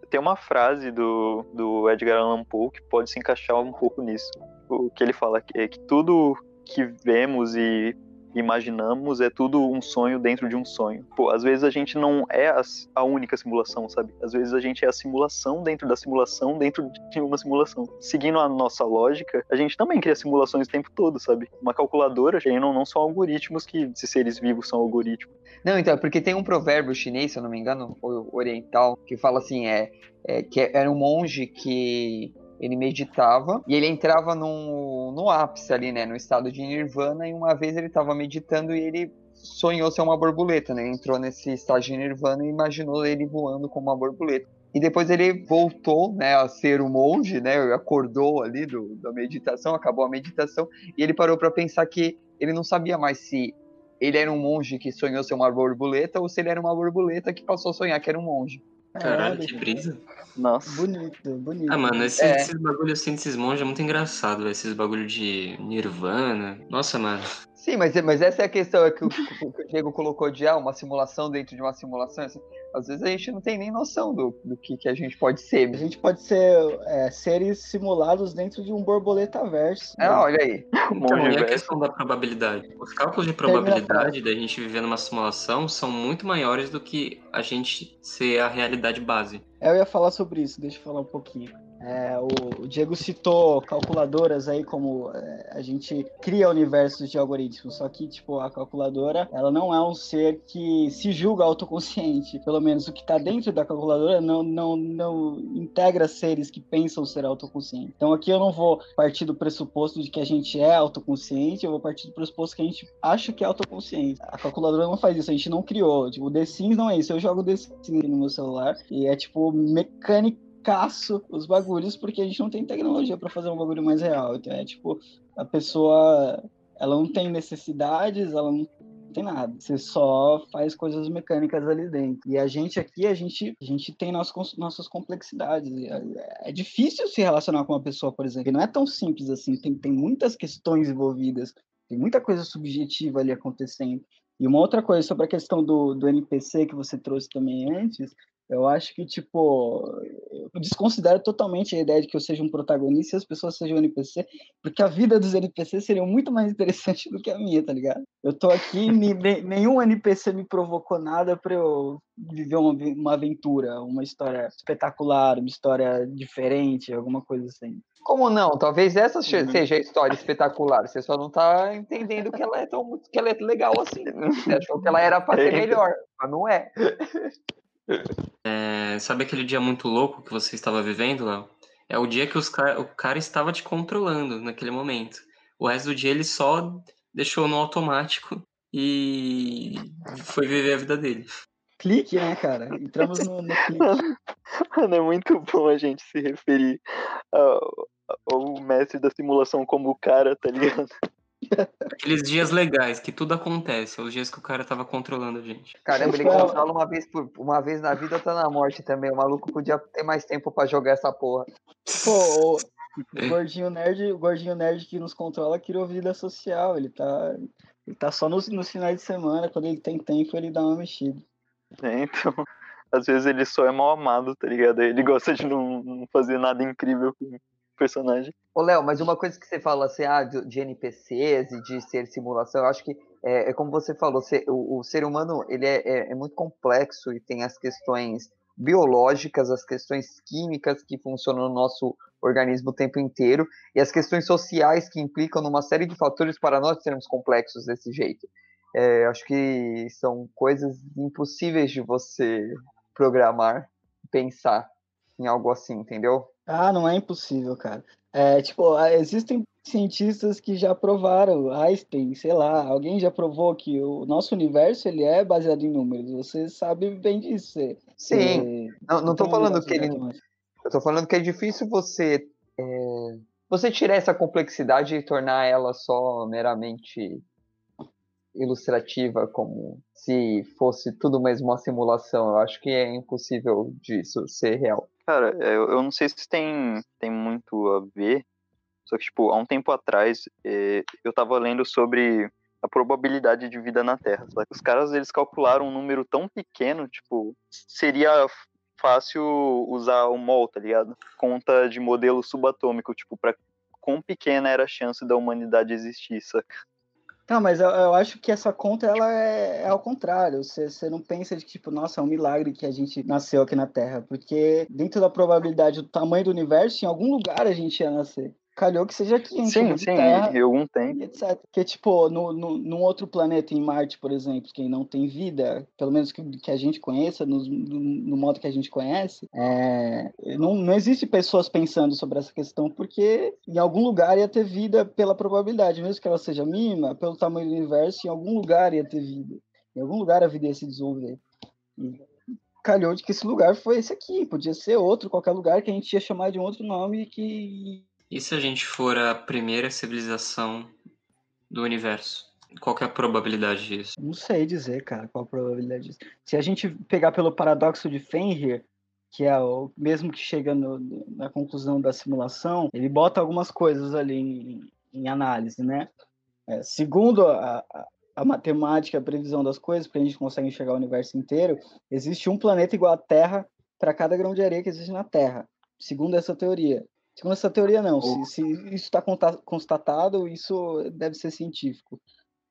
Tem uma frase do, do Edgar Allan Poe que pode se encaixar um pouco nisso. O que ele fala que é que tudo que vemos e imaginamos é tudo um sonho dentro de um sonho. Pô, às vezes a gente não é a, única simulação, sabe? Às vezes a gente é a simulação dentro da simulação dentro de uma simulação. Seguindo a nossa lógica, a gente também cria simulações o tempo todo, sabe? Uma calculadora, gente, não, são algoritmos que, se seres vivos são algoritmos. Não, então, porque tem um provérbio chinês, se eu não me engano, ou oriental, que fala assim, é, é que era um monge que ele meditava e ele entrava no, ápice ali, né, no estado de nirvana, e uma vez ele estava meditando e ele sonhou ser uma borboleta, né? Ele entrou nesse estado de nirvana e imaginou ele voando como uma borboleta. E depois ele voltou, né, a ser um monge, né? Acordou ali do, da meditação, acabou a meditação e ele parou para pensar que ele não sabia mais se ele era um monge que sonhou ser uma borboleta ou se ele era uma borboleta que passou a sonhar que era um monge. Caralho, que brisa. Nossa. Bonito, bonito. Ah, mano, esses, É. esses bagulho assim desses monges é muito engraçado, velho. Esses bagulho de Nirvana. Nossa, mano. Sim, mas, mas essa é a questão é que o, que o Diego colocou de ah, uma simulação dentro de uma simulação. Assim, às vezes a gente não tem nem noção do, do que, que a gente pode ser. A gente pode ser é, seres simulados dentro de um borboleta verso. Ah, olha aí. Então, e a questão da probabilidade? Os cálculos de probabilidade da gente viver numa simulação são muito maiores do que a gente ser a realidade base. Eu ia falar sobre isso, deixa eu falar um pouquinho. É, o, Diego citou calculadoras aí como é, a gente cria universos de algoritmos, só que tipo a calculadora ela não é um ser que se julga autoconsciente, pelo menos o que está dentro da calculadora não, não, não integra seres que pensam ser autoconscientes. Então aqui eu não vou partir do pressuposto de que a gente é autoconsciente, eu vou partir do pressuposto que a gente acha que é autoconsciente. A calculadora não faz isso, a gente não criou. Tipo, o The Sims não é isso. Eu jogo The Sims no meu celular e é tipo mecânica caço os bagulhos porque a gente não tem tecnologia para fazer um bagulho mais real. Então é tipo, a pessoa ela não tem necessidades, ela não tem nada. Você só faz coisas mecânicas ali dentro. E a gente aqui, a gente, a gente tem nossas, nossas complexidades. É, é difícil se relacionar com uma pessoa, por exemplo. Não é tão simples assim. Tem, tem muitas questões envolvidas. Tem muita coisa subjetiva ali acontecendo. E uma outra coisa sobre a questão do, do NPC que você trouxe também antes, eu acho que, tipo, eu desconsidero totalmente a ideia de que eu seja um protagonista e as pessoas sejam NPC, porque a vida dos NPC seria muito mais interessante do que a minha, tá ligado? Eu tô aqui, ne- nenhum NPC me provocou nada pra eu viver uma, uma aventura, uma história espetacular, uma história diferente, alguma coisa assim. Como não? Talvez essa Uhum. seja a história espetacular. Você só não tá entendendo que ela é tão que ela é legal assim. Você achou que ela era pra ser É. melhor, mas não é. É, sabe aquele dia muito louco que você estava vivendo, Léo? É o dia que os ca- o cara estava te controlando naquele momento. O resto do dia ele só deixou no automático e foi viver a vida dele. Clique, né, cara? Entramos no, no clique. Mano, é muito bom a gente se referir ao, ao mestre da simulação como o cara, tá ligado? Aqueles dias legais que tudo acontece, é os dias que o cara tava controlando a gente. Caramba, ele Pessoal- controla uma vez por uma vez na vida, tá na morte também. O maluco podia ter mais tempo pra jogar essa porra. Pô, o, o gordinho nerd, o gordinho nerd que nos controla criou vida social. Ele tá, ele tá só nos, nos finais de semana, quando ele tem tempo, ele dá uma mexida. É, então, às vezes ele só é mal amado, tá ligado? Ele gosta de não, não fazer nada incrível com personagem. Ô, Léo, mas uma coisa que você fala assim, ah, de, NPCs e de ser simulação, eu acho que é, é como você falou, o, o ser humano ele é, é- é muito complexo e tem as questões biológicas, as questões químicas que funcionam no nosso organismo o tempo inteiro e as questões sociais que implicam numa série de fatores para nós sermos complexos desse jeito. É, acho que são coisas impossíveis de você programar, pensar em algo assim, entendeu? Ah, não é impossível, cara. É, tipo, existem cientistas que já provaram, Einstein, sei lá, alguém já provou que o nosso universo ele é baseado em números. Você sabe bem disso. Você, Sim, você não, não tô falando que ele. matemático. Eu tô falando que é difícil você. é, você tirar essa complexidade e tornar ela só meramente ilustrativa, como se fosse tudo mesmo uma simulação. Eu acho que é impossível disso ser real. Cara, é, eu, eu não sei se tem, tem muito a ver, só que, tipo, há um tempo atrás, é, eu tava lendo sobre a probabilidade de vida na Terra. sabe? Os caras, eles calcularam um número tão pequeno, tipo, seria fácil usar o MOL, tá ligado? Conta de modelo subatômico, tipo, pra quão pequena era a chance da humanidade existir, saca? Não, mas eu, eu acho que essa conta ela é, é ao contrário. Você, você não pensa de tipo, nossa, é um milagre que a gente nasceu aqui na Terra, porque dentro da probabilidade do tamanho do universo, em algum lugar a gente ia nascer. Calhou que seja aqui, hein? Sim, sim, Terra e algum tempo. etc. Porque, tipo, no, no, num outro planeta, em Marte, por exemplo, que não tem vida, pelo menos que, que a gente conheça, no, no, no modo que a gente conhece, é, não, não existe pessoas pensando sobre essa questão, porque em algum lugar ia ter vida pela probabilidade, mesmo que ela seja mínima, pelo tamanho do universo, em algum lugar ia ter vida. Em algum lugar a vida ia se desenvolver. E calhou de que esse lugar foi esse aqui, podia ser outro, qualquer lugar que a gente ia chamar de um outro nome que E se a gente for a primeira civilização do universo? Qual é a probabilidade disso? Não sei dizer, cara, qual a probabilidade disso. Se a gente pegar pelo paradoxo de Fenrir, que é o mesmo que chega no- na conclusão da simulação, ele bota algumas coisas ali em, em análise, né? É, segundo a, a- a matemática, a previsão das coisas, porque a gente consegue enxergar o universo inteiro, existe um planeta igual à Terra para cada grão de areia que existe na Terra, segundo essa teoria. Segundo essa teoria, não. Se, se isso está constatado, isso deve ser científico.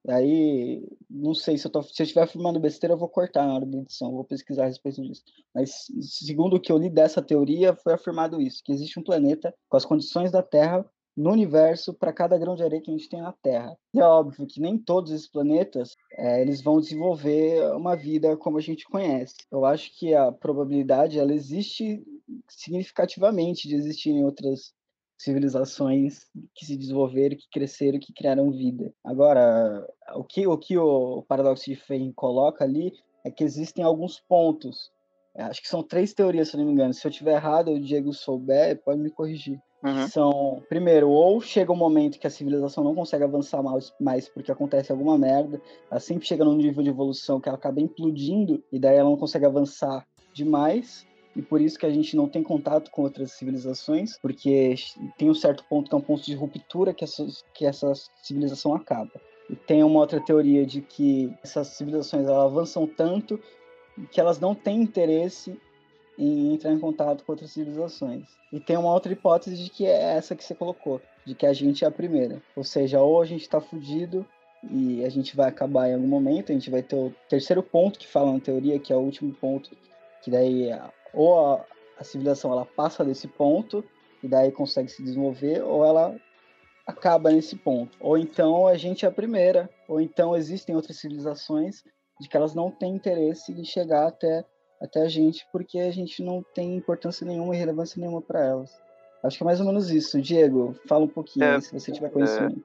Aí, não sei se eu, tô, se eu estiver afirmando besteira, eu vou cortar na hora da edição, vou pesquisar a respeito disso. Mas, segundo o que eu li dessa teoria, foi afirmado isso: que existe um planeta com as condições da Terra no universo para cada grão de areia que a gente tem na Terra. E é óbvio que nem todos esses planetas eh, eles vão desenvolver uma vida como a gente conhece. Eu acho que a probabilidade ela existe significativamente de existirem outras civilizações que se desenvolveram, que cresceram, que criaram vida. Agora, o que o, que o paradoxo de Fermi coloca ali é que existem alguns pontos. É, Acho que são três teorias, se não me engano. Se eu tiver errado, o Diego souber, pode me corrigir. Uhum. São, primeiro, ou chega um momento que a civilização não consegue avançar mais, mais porque acontece alguma merda, ela sempre chega num nível de evolução que ela acaba implodindo, e daí ela não consegue avançar demais, e por isso que a gente não tem contato com outras civilizações, porque tem um certo ponto que é um ponto de ruptura que essa, que essa civilização acaba. E tem uma outra teoria de que essas civilizações elas avançam tanto que elas não têm interesse em entrar em contato com outras civilizações. E tem uma outra hipótese de que é essa que você colocou, de que a gente é a primeira. Ou seja, ou a gente está fudido e a gente vai acabar em algum momento, a gente vai ter o terceiro ponto que fala na teoria, que é o último ponto, que daí a- ou a, a civilização ela passa desse ponto e daí consegue se desenvolver, ou ela acaba nesse ponto. Ou então a gente é a primeira, ou então existem outras civilizações de que elas não têm interesse em chegar até até a gente, porque a gente não tem importância nenhuma e relevância nenhuma para elas. Acho que é mais ou menos isso. Diego, fala um pouquinho É, aí, se você tiver conhecimento.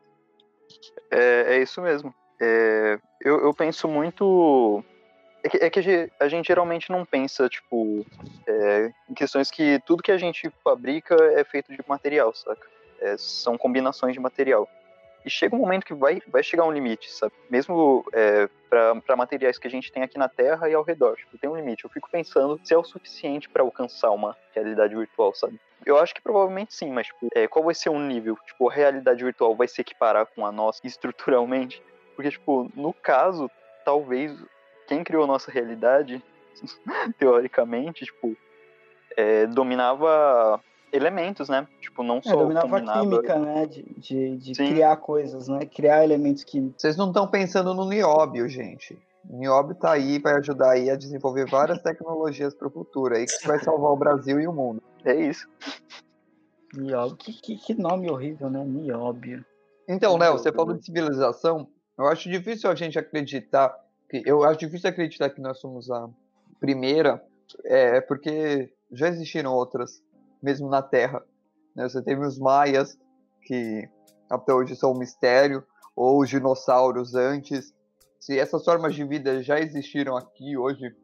É, é isso mesmo. É, eu, eu penso muito. É que, é que a gente geralmente não pensa, tipo, é, em questões que tudo que a gente fabrica é feito de material, saca? É, são combinações de material. E chega um momento que vai, vai chegar um limite, sabe? Mesmo é, para materiais que a gente tem aqui na Terra e ao redor. Tipo, tem um limite. Eu fico pensando se é o suficiente para alcançar uma realidade virtual, sabe? Eu acho que provavelmente sim, mas tipo, é, qual vai ser um nível? Tipo, a realidade virtual vai se equiparar com a nossa estruturalmente? Porque, tipo, no caso, talvez quem criou a nossa realidade, teoricamente, tipo, é, dominava elementos, né? Tipo, não É, só dominava a química, né? De, de, de criar coisas, né? Criar elementos químicos. Vocês não estão pensando no nióbio, gente. O nióbio tá aí para ajudar aí a desenvolver várias tecnologias para o futuro aí que vai salvar o Brasil e o mundo. É isso. Nióbio. Que, que, que nome horrível, né? Nióbio. Então, Léo, você falou de civilização. Eu acho difícil a gente acreditar que eu acho difícil acreditar que nós somos a primeira, é porque já existiram outras, mesmo na Terra. né? Você teve os maias que até hoje são um mistério, ou os dinossauros antes. Se essas formas de vida já existiram aqui hoje,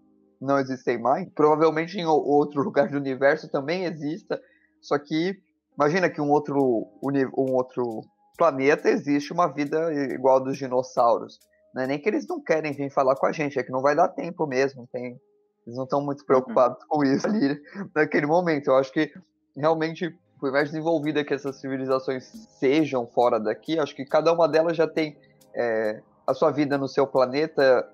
não existem mais. Provavelmente em outro lugar do universo também exista. Só que imagina que um outro, um outro planeta existe uma vida igual a dos dinossauros. Não é nem que eles não querem vir falar com a gente, é que não vai dar tempo mesmo. Tem, eles não estão muito preocupados com isso ali naquele momento. Eu acho que realmente, por mais desenvolvida que essas civilizações sejam fora daqui, acho que cada uma delas já tem é, a sua vida no seu planeta,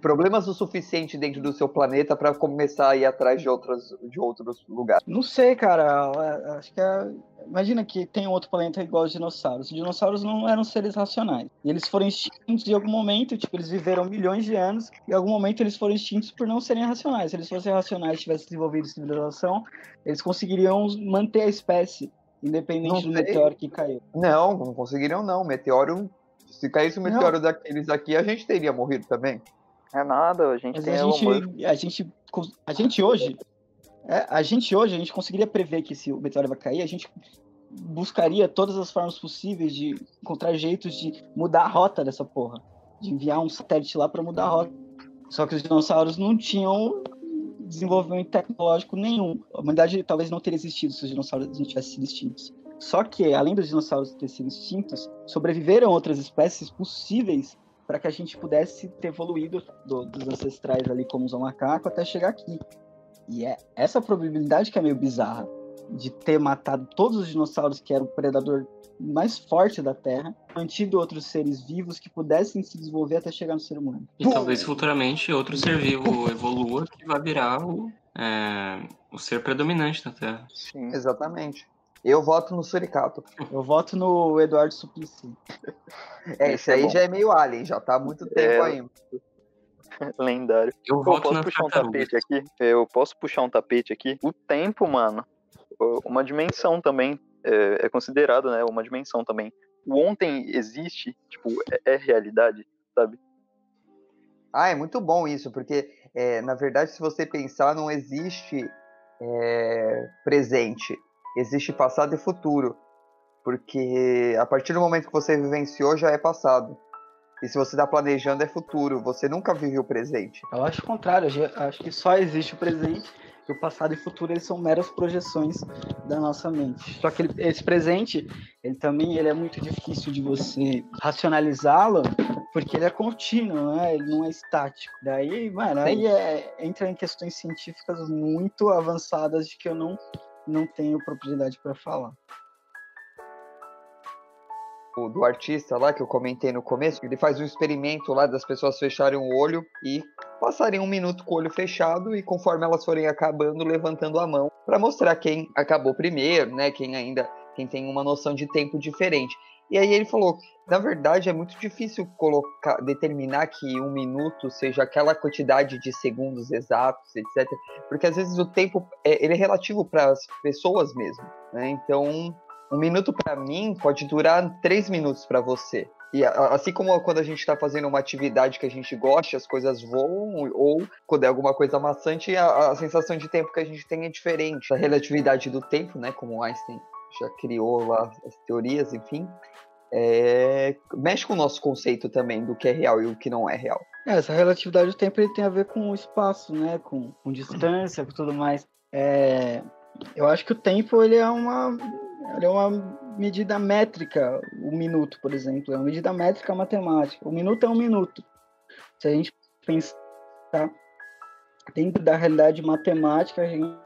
problemas o suficiente dentro do seu planeta para começar a ir atrás de, outras, de outros lugares. Não sei, cara. é- Acho que é... Imagina que tem um outro planeta igual aos dinossauros. Os dinossauros não eram seres racionais. E eles foram extintos em algum momento, tipo, eles viveram milhões de anos, e em algum momento eles foram extintos por não serem racionais. Se eles fossem racionais e tivessem desenvolvido civilização, eles conseguiriam manter a espécie independente Não do meteoro que caiu. Não, não conseguiriam não. Meteoro. Se caísse um Não. meteoro daqueles aqui, a gente teria morrido também. É nada, a gente Mas tem a gente, a gente, a gente hoje, é, a gente hoje, a gente conseguiria prever que se o meteoro vai cair, a gente buscaria todas as formas possíveis de encontrar jeitos de mudar a rota dessa porra, de enviar um satélite lá para mudar a rota. Só que os dinossauros não tinham desenvolvimento tecnológico nenhum. A humanidade talvez não teria existido se os dinossauros não tivessem sido extintos. Só que, além dos dinossauros terem sido extintos, sobreviveram outras espécies possíveis para que a gente pudesse ter evoluído do- dos ancestrais ali como os macaco até chegar aqui. E é essa probabilidade que é meio bizarra de ter matado todos os dinossauros que eram o predador mais forte da Terra, mantido outros seres vivos que pudessem se desenvolver até chegar no ser humano. E talvez futuramente outro ser vivo evolua que vai virar o, é, o ser predominante da Terra. Sim. Exatamente. Eu voto no Suricato. Eu voto no Eduardo Suplicy. É, esse aí bom. já é meio alien, já tá há muito tempo É. aí. Lendário. Eu Pô, voto posso puxar um tapete aqui? Eu posso puxar um tapete aqui? O tempo, mano, uma dimensão também é, é considerado, né? Uma dimensão também. O ontem existe, tipo, é, é realidade, sabe? Ah, é muito bom isso, porque é, na verdade, se você pensar, não existe é, presente, existe passado e futuro. Porque a partir do momento que você vivenciou, já é passado. E se você está planejando, é futuro. Você nunca vive o presente. Eu acho o contrário, eu acho que só existe o presente e o passado e o futuro eles são meras projeções da nossa mente. Só que ele- esse presente, ele também ele é muito difícil de você racionalizá-lo, porque ele é contínuo, né? Ele não é estático. Daí, mano, aí é- entra em questões científicas muito avançadas de que eu não, não tenho propriedade para falar. O do artista lá que eu comentei no começo, ele faz um experimento lá das pessoas fecharem o olho e passarem um minuto com o olho fechado e conforme elas forem acabando, levantando a mão para mostrar quem acabou primeiro, né? Quem ainda quem tem uma noção de tempo diferente. E aí ele falou, na verdade é muito difícil colocar, determinar que um minuto seja aquela quantidade de segundos exatos, etc. Porque às vezes o tempo é, ele é relativo para as pessoas mesmo, né? Então um minuto para mim pode durar três minutos para você. E assim como quando a gente está fazendo uma atividade que a gente gosta, as coisas voam, ou quando é alguma coisa maçante, a, a sensação de tempo que a gente tem é diferente. A relatividade do tempo, né, como Einstein já criou lá as teorias, enfim, é, mexe com o nosso conceito também do que é real e o que não é real. É, essa relatividade do tempo ele tem a ver com o espaço, né? Com, com distância, com tudo mais. É, eu acho que o tempo ele é uma, ele é uma medida métrica. O minuto, por exemplo, é uma medida métrica matemática. O minuto é um minuto. Se a gente pensar dentro da realidade matemática a gente-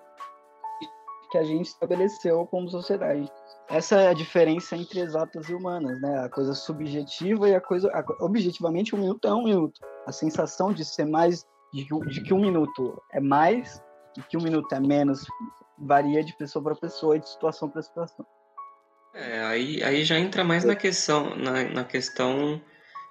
que a gente estabeleceu como sociedade. Essa é a diferença entre exatas e humanas, né? A coisa subjetiva e a coisa. a objetivamente, um minuto é um minuto. A sensação de ser mais. De que, de que um minuto é mais e que um minuto é menos varia de pessoa para pessoa e de situação para situação. É, aí, aí já entra mais na questão, na, na questão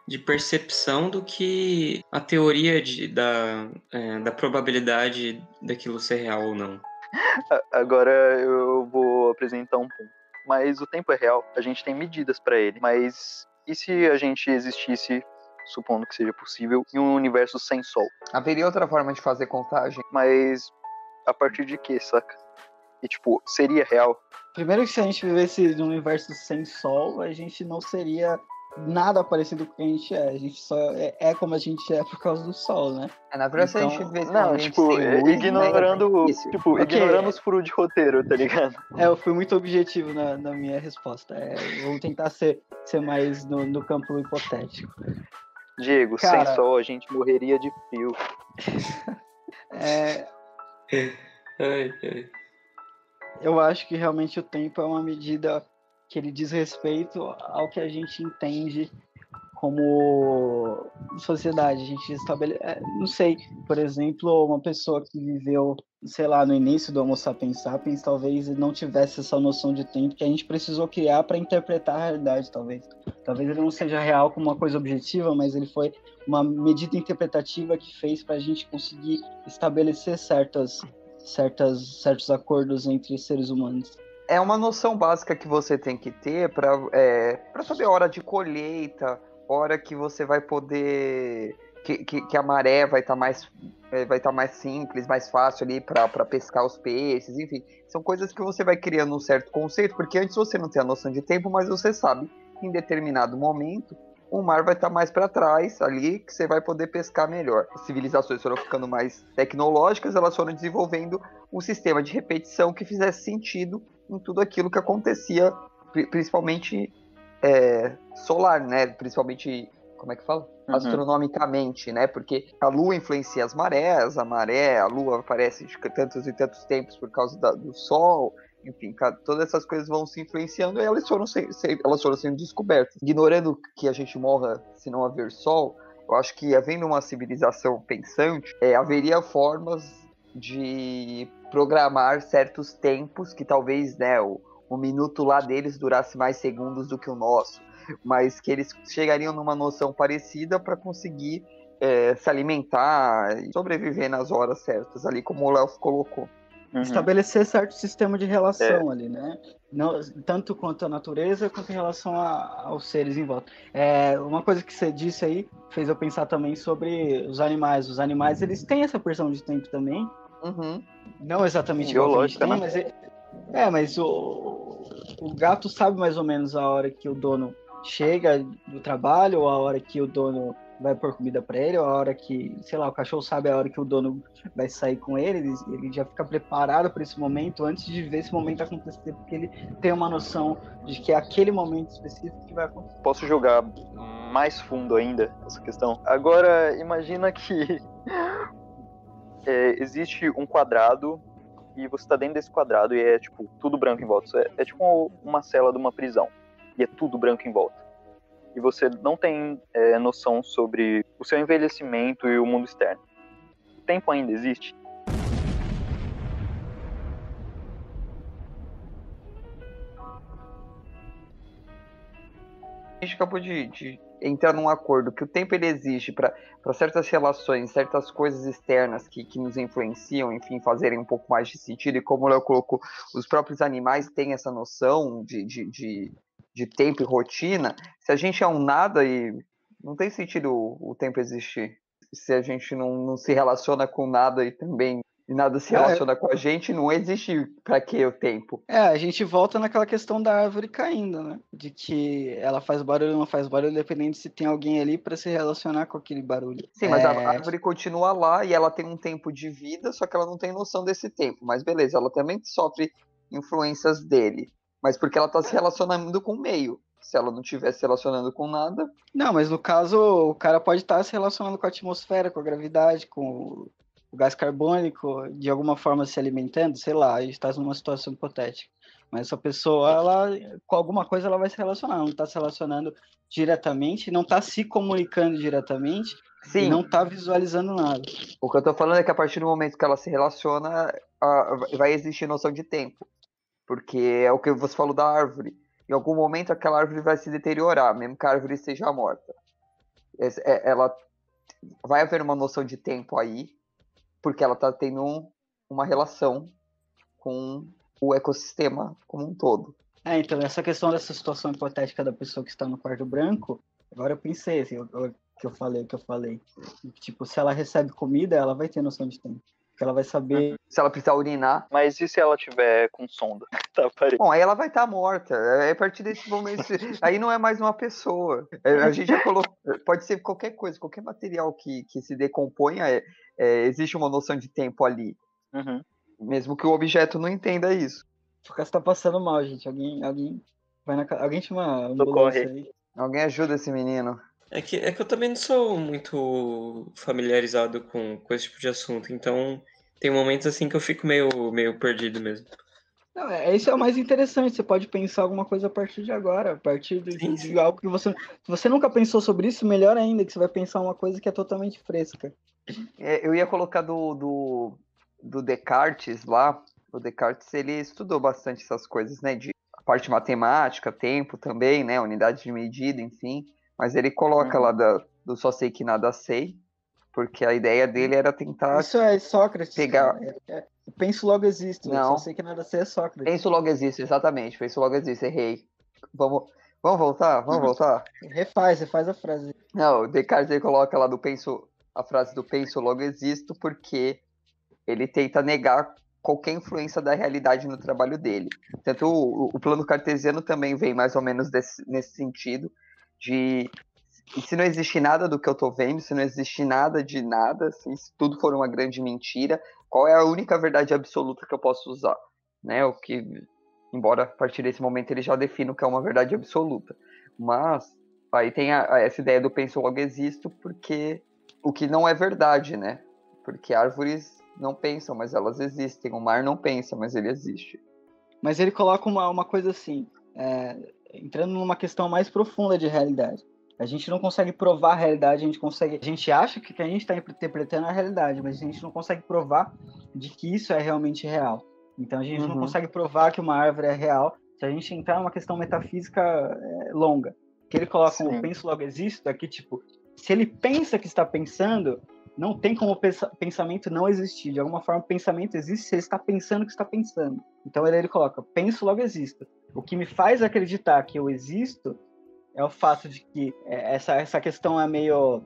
de percepção do que a teoria de, da, é, da probabilidade daquilo ser real ou não. Agora eu vou apresentar um ponto. Mas o tempo é real, a gente tem medidas para ele. Mas e se a gente existisse, supondo que seja possível, em um universo sem sol? Haveria outra forma de fazer contagem? Mas a partir de que, saca? E tipo, seria real? Primeiro que se a gente vivesse num universo sem sol, a gente não seria nada parecido com o que a gente é. A gente só é, é como a gente é por causa do sol, né? É, na verdade, se a Então, gente vê Não, tipo, ignorando, tipo, Ok. ignorando os furos de roteiro, tá ligado? É, eu fui muito objetivo na, na minha resposta. É, vamos tentar ser, ser mais no, no campo hipotético. Diego, Cara. sem sol a gente morreria de frio. É, Ai, ai. eu acho que realmente o tempo é uma medida que ele diz respeito ao que a gente entende como sociedade. A gente estabelece. Não sei, por exemplo, uma pessoa que viveu, sei lá, no início do Homo sapiens sapiens, talvez não tivesse essa noção de tempo que a gente precisou criar para interpretar a realidade, talvez. Talvez ele não seja real como uma coisa objetiva, mas ele foi uma medida interpretativa que fez para a gente conseguir estabelecer certas, certas, certos acordos entre seres humanos. É uma noção básica que você tem que ter para é, saber a hora de colheita, hora que você vai poder. Que, que, que a maré vai estar mais é, vai estar mais simples, mais fácil ali para pescar os peixes, enfim. São coisas que você vai criando um certo conceito, porque antes você não tem a noção de tempo, mas você sabe que em determinado momento o mar vai estar mais para trás ali, que você vai poder pescar melhor. As civilizações foram ficando mais tecnológicas, elas foram desenvolvendo um sistema de repetição que fizesse sentido em tudo aquilo que acontecia, principalmente é, solar, né? Principalmente, como é que fala? Uhum. Astronomicamente, né? Porque a Lua influencia as marés, a maré, a Lua aparece de tantos e tantos tempos por causa da, do Sol, enfim, todas essas coisas vão se influenciando e elas foram, se, elas foram sendo descobertas. Ignorando que a gente morra se não haver sol, eu acho que havendo uma civilização pensante, é, haveria formas de programar certos tempos que talvez né, o, o minuto lá deles durasse mais segundos do que o nosso, mas que eles chegariam numa noção parecida para conseguir é, se alimentar e sobreviver nas horas certas, ali como o Léo colocou. Uhum. Estabelecer certo sistema de relação é. ali, né? Não, tanto quanto a natureza, quanto em relação a, aos seres em volta. É, uma coisa que você disse aí fez eu pensar também sobre os animais. Os animais, eles têm essa porção de tempo também. Uhum. Não exatamente igual a gente tem, né? mas... É, é, mas o, o gato sabe mais ou menos a hora que o dono chega do trabalho ou a hora que o dono vai pôr comida para ele, ou a hora que, sei lá, o cachorro sabe a hora que o dono vai sair com ele, ele, ele já fica preparado para esse momento antes de ver esse momento acontecer, porque ele tem uma noção de que é aquele momento específico que vai acontecer. Posso jogar mais fundo ainda essa questão? Agora, imagina que é, existe um quadrado e você está dentro desse quadrado e é tipo tudo branco em volta. É, é tipo uma cela de uma prisão e é tudo branco em volta e você não tem é, noção sobre o seu envelhecimento e o mundo externo. O tempo ainda existe? A gente acabou de, de entrar num acordo que o tempo ele existe para certas relações, certas coisas externas que, que nos influenciam, enfim, fazerem um pouco mais de sentido. E como o Léo colocou, os próprios animais têm essa noção de, de, de de tempo e rotina, se a gente é um nada e não tem sentido o, o tempo existir. Se a gente não, não, se relaciona com nada e também e nada se é. relaciona é. com a gente, não existe para que o tempo. É, a gente volta naquela questão da árvore caindo, né? De que ela faz barulho ou não faz barulho, dependendo se tem alguém ali para se relacionar com aquele barulho. Sim, mas é... a árvore continua lá e ela tem um tempo de vida, só que ela não tem noção desse tempo. Mas beleza, ela também sofre influências dele mas porque ela está se relacionando com o meio. Se ela não estivesse se relacionando com nada. Não, mas no caso, o cara pode estar tá se relacionando com a atmosfera, com a gravidade, com o gás carbônico, de alguma forma se alimentando, sei lá, a gente está numa situação hipotética. Mas essa pessoa, ela, com alguma coisa, ela vai se relacionar. Não está se relacionando diretamente, não está se comunicando diretamente, Sim. e não está visualizando nada. O que eu estou falando é que a partir do momento que ela se relaciona, vai existir noção de tempo. Porque é o que você falou da árvore. Em algum momento aquela árvore vai se deteriorar, mesmo que a árvore esteja morta. É, ela vai haver uma noção de tempo aí, porque ela está tendo um, uma relação com o ecossistema como um todo. É, então, essa questão dessa situação hipotética da pessoa que está no quarto branco, agora eu pensei, assim, o que eu falei, que eu falei. Tipo, se ela recebe comida, ela vai ter noção de tempo. Porque ela vai saber. Se ela precisar urinar. Mas e se ela tiver com sonda? tá, Bom, aí ela vai estar tá morta. É a partir desse momento. aí não é mais uma pessoa. É, a gente já colocou. Pode ser qualquer coisa, qualquer material que, que se decomponha, é, é, existe uma noção de tempo ali. Uhum. Mesmo que o objeto não entenda isso. O cara está passando mal, gente. Alguém, alguém vai na Alguém chama ambulância aí. Alguém ajuda esse menino. É que, é que eu também não sou muito familiarizado com, com esse tipo de assunto, então tem momentos assim que eu fico meio, meio perdido mesmo. Não, é, isso é o mais interessante, você pode pensar alguma coisa a partir de agora, a partir de, sim, sim. de algo que você. Se você nunca pensou sobre isso, melhor ainda, que você vai pensar uma coisa que é totalmente fresca. É, eu ia colocar do, do, do Descartes lá. O Descartes ele estudou bastante essas coisas, né? De parte matemática, tempo também, né? Unidade de medida, enfim. Mas ele coloca uhum. lá da, do só sei que nada sei, porque a ideia dele era tentar. Isso é Sócrates. Pegar. É, é, penso logo existo. eu Não. Só sei que nada sei é Sócrates. Penso logo existe, exatamente. Penso logo existe, errei. Vamos, vamos voltar? Vamos voltar? Refaz, refaz a frase. Não, o Descartes ele coloca lá do penso, a frase do penso logo existo porque ele tenta negar qualquer influência da realidade no trabalho dele. Tanto o, o plano cartesiano também vem mais ou menos desse- nesse sentido de e se não existe nada do que eu tô vendo, se não existe nada de nada, assim, se tudo for uma grande mentira, qual é a única verdade absoluta que eu posso usar? Né? O que, embora a partir desse momento ele já defina o que é uma verdade absoluta. Mas aí tem a- a- essa ideia do penso logo existo, porque o que não é verdade, né? Porque árvores não pensam, mas elas existem. O mar não pensa, mas ele existe. Mas ele coloca uma, uma coisa assim, é, entrando numa questão mais profunda de realidade. A gente não consegue provar a realidade, a gente consegue. A gente acha que, que a gente está interpretando a realidade, mas a gente não consegue provar de que isso é realmente real. Então a gente não Uhum. consegue provar que uma árvore é real se a gente entrar numa questão metafísica é, longa. Que ele coloca Sim. um penso logo existo, é que tipo, se ele pensa que está pensando, não tem como o pensa- pensamento não existir. De alguma forma, o pensamento existe se ele está pensando que está pensando. Então ele, ele coloca, penso logo existo. O que me faz acreditar que eu existo é o fato de que é, essa, essa questão é meio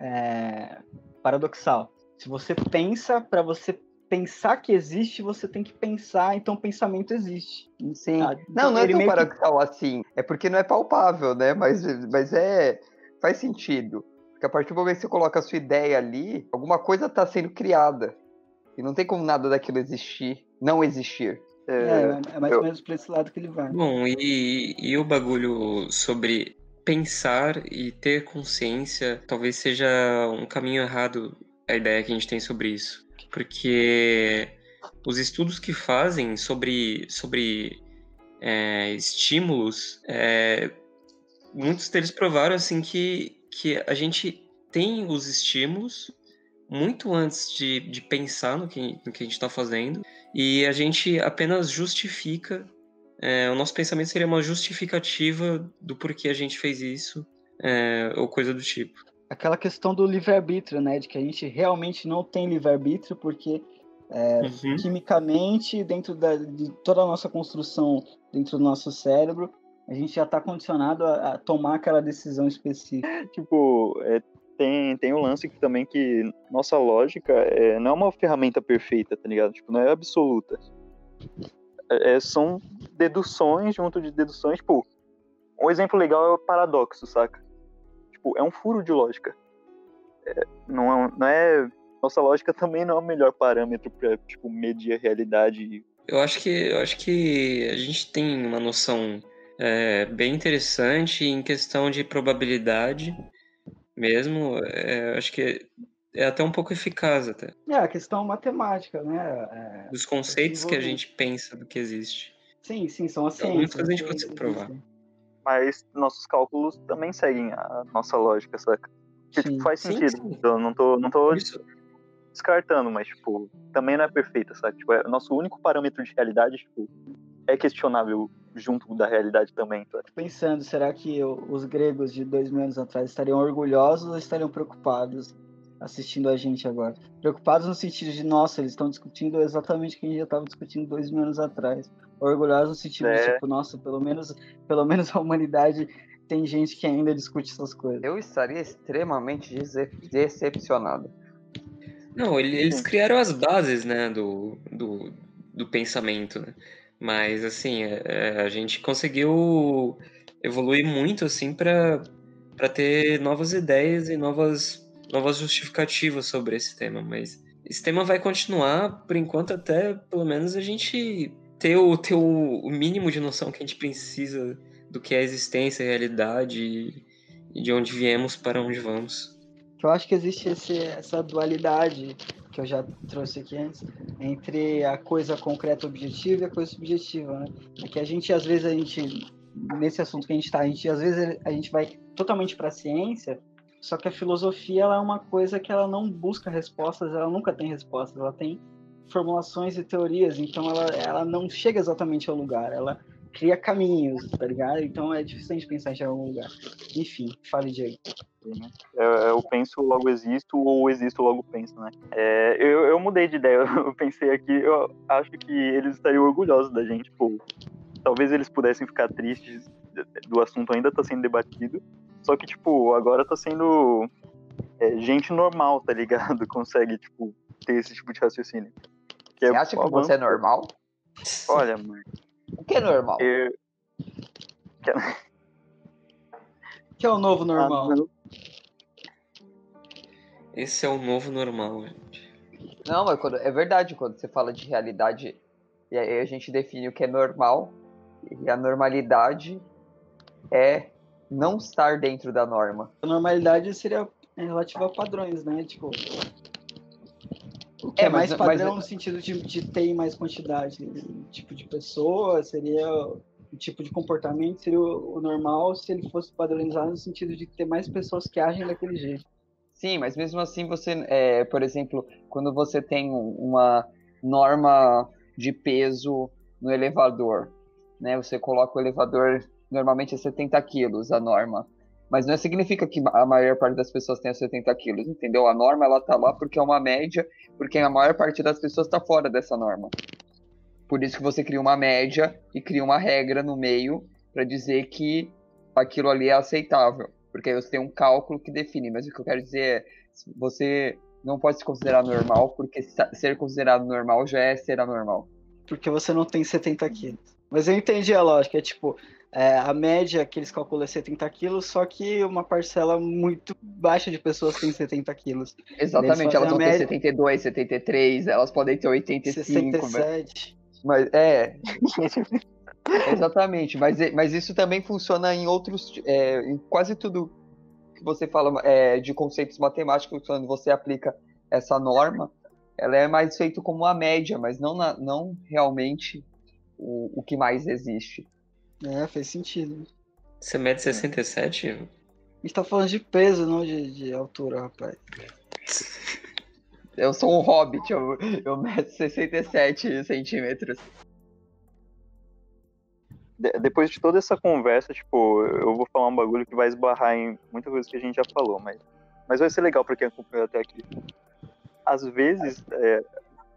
é, paradoxal. Se você pensa, para você pensar que existe, você tem que pensar, então o pensamento existe. Sim. Ah, não, não é tão meio que- paradoxal assim. É porque não é palpável, né? Mas, mas é. Faz sentido. Porque a partir do momento que você coloca a sua ideia ali, alguma coisa está sendo criada. E não tem como nada daquilo existir, não existir. É, É, é mais eu- ou menos para esse lado que ele vai. Bom, e, e o bagulho sobre pensar e ter consciência talvez seja um caminho errado a ideia que a gente tem sobre isso. Porque os estudos que fazem sobre, sobre é, estímulos, é, muitos deles provaram assim que, que a gente tem os estímulos muito antes de, de pensar no que, no que a gente está fazendo e a gente apenas justifica é, o nosso pensamento seria uma justificativa do porquê a gente fez isso, é, ou coisa do tipo. Aquela questão do livre-arbítrio, né? De que a gente realmente não tem livre-arbítrio, porque Uhum. quimicamente, dentro da, de toda a nossa construção dentro do nosso cérebro, a gente já está condicionado a, a tomar aquela decisão específica. tipo, é, tem, tem o lance que também que nossa lógica é, não é uma ferramenta perfeita, tá ligado? Tipo, não é absoluta. É, é, são deduções junto de deduções, tipo, um exemplo legal é o paradoxo, saca? Tipo, é um furo de lógica. É, não, é, não é. Nossa lógica também não é o melhor parâmetro pra, tipo, medir a realidade. Eu acho que eu acho que a gente tem uma noção é, bem interessante em questão de probabilidade mesmo. É, acho que é até um pouco eficaz até. É, a questão matemática, né? É, Dos conceitos que a gente pensa do que existe. sim, sim, são as ciências. coisas a gente sim, consegue provar. Mas nossos cálculos também seguem a nossa lógica, saca? Que, tipo, faz Sim, sentido. sim. Eu não tô, não tô isso, descartando, mas, tipo, também não é perfeita, sabe? Tipo, é, o nosso único parâmetro de realidade, tipo, é questionável junto da realidade também, tá? Pensando, será que os gregos de dois mil anos atrás estariam orgulhosos ou estariam preocupados assistindo a gente agora? Preocupados no sentido de, nossa, eles estão discutindo exatamente o que a gente já estava discutindo dois mil anos atrás. Orgulhosos no sentido de, É. tipo, nossa, pelo menos, pelo menos a humanidade tem gente que ainda discute essas coisas. Eu estaria extremamente dece- decepcionado. Não, ele- eles criaram as bases, né, do, do, do pensamento, né? Mas, assim, é- é, a gente conseguiu evoluir muito, assim, para ter novas ideias e novas, novas justificativas sobre esse tema. Mas esse tema vai continuar, por enquanto, até, pelo menos, a gente ter o, ter o, mínimo de noção que a gente precisa do que é existência, realidade e, e de onde viemos para onde vamos. eu acho que existe esse, essa dualidade que eu já trouxe aqui antes entre a coisa concreta objetiva e a coisa subjetiva, né? É que a gente às vezes a gente nesse assunto que a gente está, a gente às vezes a gente vai totalmente para a ciência, só que a filosofia ela é uma coisa que ela não busca respostas, ela nunca tem respostas, ela tem formulações e teorias, então ela, ela não chega exatamente ao lugar, ela cria caminhos, tá ligado? Então é difícil a gente pensar em algum lugar. Enfim, fale, Diego. É, eu penso, logo existo, ou existo, logo penso, né? É, eu, eu mudei de ideia, eu pensei aqui, eu acho que eles estariam orgulhosos da gente, pô. Talvez eles pudessem ficar tristes do assunto ainda tá sendo debatido, só que, tipo, agora tá sendo é, gente normal, tá ligado? Consegue, tipo, ter esse tipo de raciocínio. Que você acha que você é normal? Olha, mano. O que é normal? Eu... Que é... que é o novo normal? Ah, esse é o novo normal, gente. Não, mas quando, é verdade, quando você fala de realidade, e aí a gente define o que é normal, e a normalidade é não estar dentro da norma. A normalidade seria relativa a padrões, né? Tipo. O que é, é mais padrão no sentido de, de ter mais quantidade. Tipo de pessoa, seria. O tipo de comportamento seria o normal se ele fosse padronizado no sentido de ter mais pessoas que agem daquele jeito. Sim, mas mesmo assim você, é, por exemplo, quando você tem uma norma de peso no elevador, né? Você coloca o elevador normalmente é 70 quilos a norma, mas não significa que a maior parte das pessoas tenha 70 quilos, entendeu? A norma ela tá lá porque é uma média, porque a maior parte das pessoas está fora dessa norma. Por isso que você cria uma média e cria uma regra no meio para dizer que aquilo ali é aceitável porque aí você tem um cálculo que define. Mas o que eu quero dizer é, você não pode se considerar normal, porque ser considerado normal já é ser anormal. Porque você não tem 70 quilos. Mas eu entendi a lógica, é tipo, é, a média que eles calculam é 70 quilos, só que uma parcela muito baixa de pessoas tem 70 quilos. Exatamente, elas vão média... ter 72, 73, elas podem ter 85. 67. Mas, é. Exatamente, mas, mas isso também funciona em outros, é, em quase tudo que você fala é, de conceitos matemáticos, quando você aplica essa norma, ela é mais feito como uma média, mas não, na, não realmente o, o que mais existe. É, fez sentido. Você mede 67? A gente tá falando de peso, não de, de altura, rapaz. Eu sou um hobbit, eu, eu medo 67 centímetros depois de toda essa conversa, tipo, eu vou falar um bagulho que vai esbarrar em muita coisa que a gente já falou, mas, mas vai ser legal para quem acompanhou até aqui. Às vezes, é,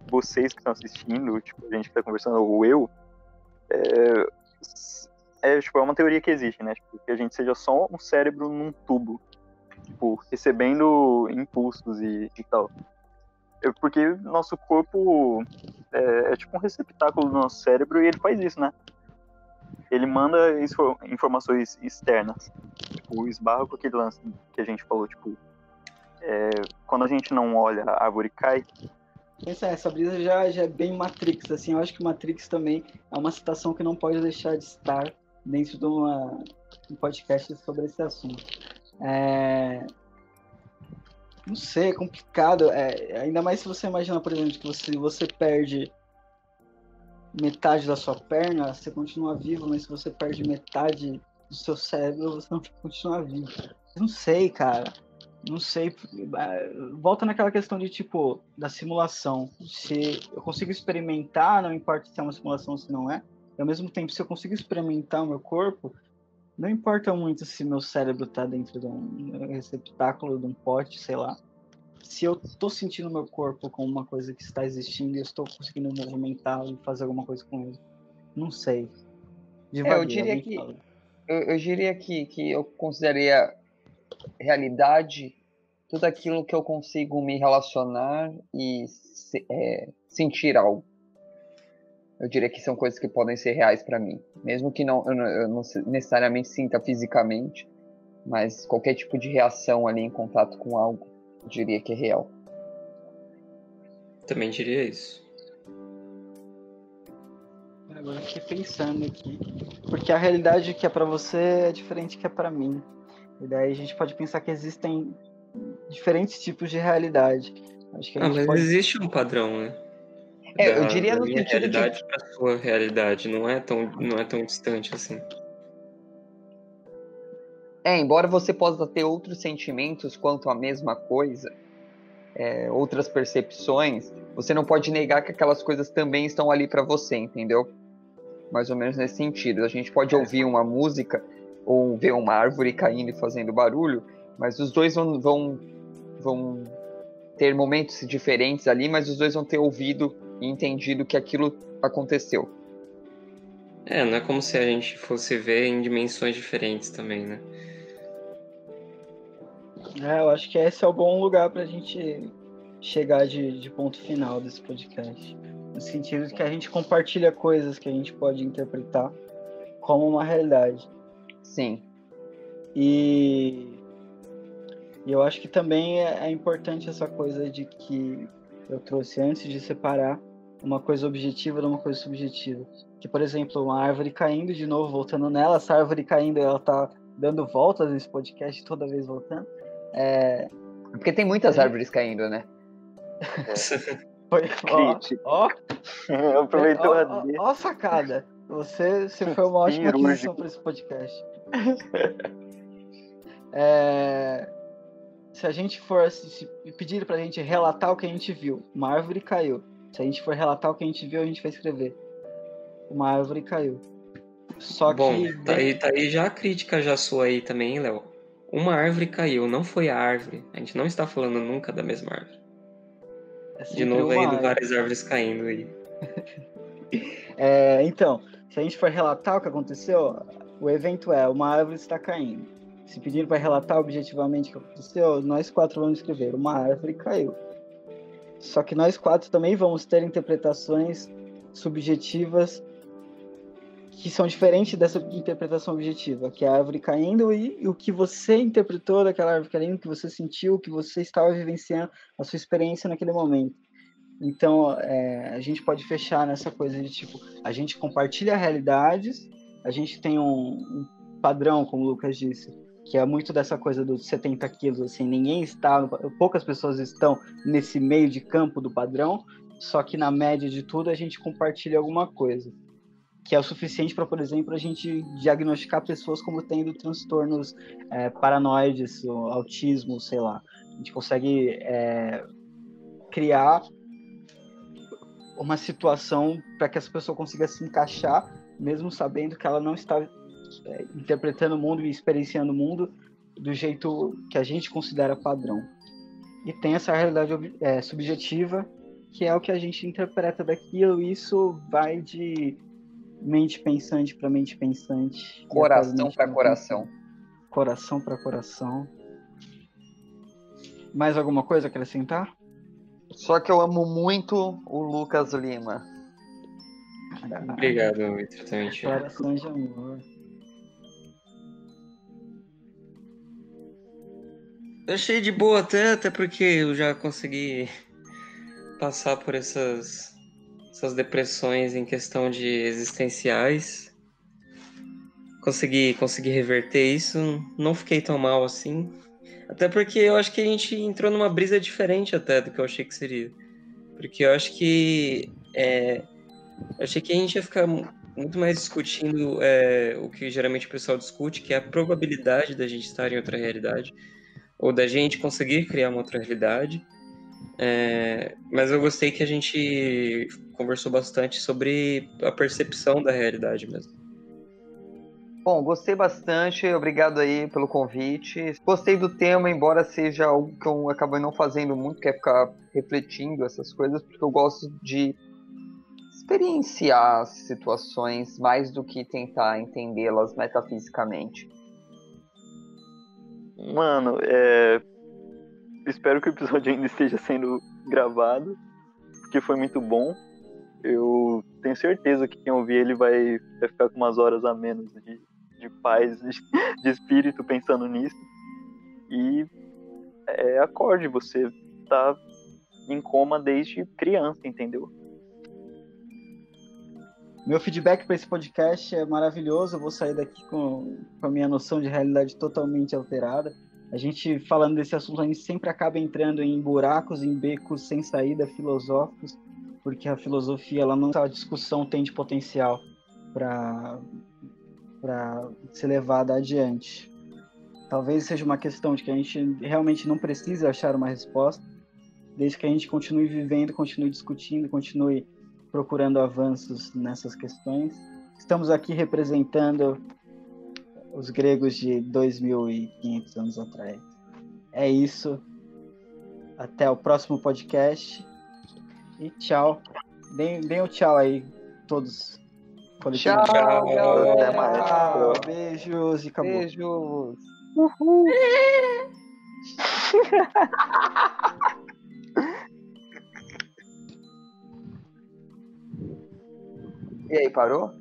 vocês que estão assistindo, tipo, a gente que tá conversando, ou eu, é, é, tipo, é uma teoria que existe, né? Tipo, que a gente seja só um cérebro num tubo, tipo, recebendo impulsos e, e tal. porque nosso corpo é, é tipo um receptáculo do nosso cérebro e ele faz isso, né? ele manda informações externas. Tipo, esbarra com aquele lance que a gente falou, tipo, é, quando a gente não olha, a árvore cai. Essa, essa brisa já, já é bem Matrix, assim, eu acho que Matrix também é uma citação que não pode deixar de estar dentro de uma, um podcast sobre esse assunto. É... Não sei, é complicado, é, ainda mais se você imaginar, por exemplo, que você, você perde metade da sua perna, você continua vivo, mas se você perde metade do seu cérebro, você não continua vivo. Não sei, cara. Não sei. Volta naquela questão de tipo, da simulação. Se eu consigo experimentar, não importa se é uma simulação ou se não é. E ao mesmo tempo, se eu consigo experimentar o meu corpo, não importa muito se meu cérebro está dentro de um receptáculo, de um pote, sei lá se eu estou sentindo meu corpo como uma coisa que está existindo e eu estou conseguindo movimentar e fazer alguma coisa com ele. Não sei. é, eu diria que eu, eu, diria que, que eu consideraria realidade tudo aquilo que eu consigo me relacionar e é, sentir algo. Eu diria que são coisas que podem ser reais para mim, mesmo que não, eu, não, eu não necessariamente sinta fisicamente, mas qualquer tipo de reação ali em contato com algo diria que é real. Também diria isso. Agora fiquei pensando aqui. Porque a realidade que é para você é diferente que é para mim. E daí a gente pode pensar que existem diferentes tipos de realidade. Acho que ah, mas pode... existe um padrão, né? É, da, eu diria no minha realidade de... para sua realidade, não é tão não é tão distante assim. É, embora você possa ter outros sentimentos quanto à mesma coisa, é, outras percepções, você não pode negar que aquelas coisas também estão ali para você, entendeu? mais ou menos nesse sentido. A gente pode ouvir uma música ou ver uma árvore caindo e fazendo barulho, mas os dois vão, vão, vão ter momentos diferentes ali, mas os dois vão ter ouvido e entendido que aquilo aconteceu. É, não é como se a gente fosse ver em dimensões diferentes também, né? É, eu acho que esse é o bom lugar pra gente chegar de, de ponto final desse podcast. No sentido de que a gente compartilha coisas que a gente pode interpretar como uma realidade. Sim. E, e eu acho que também é, é importante essa coisa de que eu trouxe antes de separar uma coisa objetiva de uma coisa subjetiva. Que, por exemplo, uma árvore caindo, de novo, voltando nela, essa árvore caindo, ela tá dando voltas nesse podcast, toda vez voltando. É... Porque tem muitas árvores caindo, né? Foi, ó, ó, Aproveitou ó, a ó, sacada. Você, você foi uma ótima aquisição para esse podcast. É, se a gente for se pedir pra gente relatar o que a gente viu, uma árvore caiu. Se a gente for relatar o que a gente viu, a gente vai escrever. Uma árvore caiu. Só Bom, que tá aí, tá aí já a crítica já sua aí também, hein, Léo. Uma árvore caiu, não foi a árvore. A gente não está falando nunca da mesma árvore. é De novo aí, árvore. várias árvores caindo aí. É, então, se a gente for relatar o que aconteceu, o evento é uma árvore está caindo. Se pedir para relatar objetivamente o que aconteceu, nós quatro vamos escrever uma árvore caiu. Só que nós quatro também vamos ter interpretações subjetivas que são diferentes dessa interpretação objetiva, que é a árvore caindo e, e o que você interpretou daquela árvore caindo, o que você sentiu, o que você estava vivenciando, a sua experiência naquele momento. Então, é, a gente pode fechar nessa coisa de tipo, a gente compartilha realidades, a gente tem um, um padrão, como o Lucas disse, que é muito dessa coisa dos 70 quilos, assim, ninguém está, poucas pessoas estão nesse meio de campo do padrão, só que na média de tudo a gente compartilha alguma coisa, que é o suficiente para, por exemplo, a gente diagnosticar pessoas como tendo transtornos é, paranoides, autismo, sei lá. A gente consegue é, criar uma situação para que essa pessoa consiga se encaixar, mesmo sabendo que ela não está é, interpretando o mundo e experienciando o mundo do jeito que a gente considera padrão. E tem essa realidade é, subjetiva, que é o que a gente interpreta daquilo, e isso vai de mente pensante para mente pensante. Coração para coração. Coração para coração. Mais alguma coisa a acrescentar? Só que eu amo muito o Lucas Lima. Obrigado, Vitor, também te amo. Coração de amor. Eu achei de boa até, até porque eu já consegui passar por essas, essas depressões em questão de existenciais. Consegui, consegui reverter isso, não fiquei tão mal assim. Até porque eu acho que a gente entrou numa brisa diferente até do que eu achei que seria. Porque eu acho que é, achei que a gente ia ficar mu- muito mais discutindo é, o que geralmente o pessoal discute, que é a probabilidade da gente estar em outra realidade ou da gente conseguir criar uma outra realidade. É, mas eu gostei que a gente conversou bastante sobre a percepção da realidade mesmo. Bom, gostei bastante, obrigado aí pelo convite. Gostei do tema, embora seja algo que eu acabo não fazendo muito, que é ficar refletindo essas coisas, porque eu gosto de experienciar as situações mais do que tentar entendê-las metafisicamente. Mano, é... espero que o episódio ainda esteja sendo gravado, porque foi muito bom. Eu tenho certeza que quem ouvir ele vai, vai ficar com umas horas a menos de, de paz, de, de espírito pensando nisso. E é, acorde, você tá em coma desde criança, entendeu? Meu feedback para esse podcast é maravilhoso. Eu vou sair daqui com, com a minha noção de realidade totalmente alterada. A gente, falando desse assunto, a gente sempre acaba entrando em buracos, em becos sem saída filosóficos, porque a filosofia, ela não, a discussão tem de potencial para ser levada adiante. Talvez seja uma questão de que a gente realmente não precisa achar uma resposta, desde que a gente continue vivendo, continue discutindo, continue procurando avanços nessas questões. Estamos aqui representando os gregos de 2.500 anos atrás. É isso. Até o próximo podcast. E tchau. Deem, deem o tchau aí, todos. Tchau, Tchau, galera. até mais. Tchau, beijos e acabou. Beijos. E aí, parou?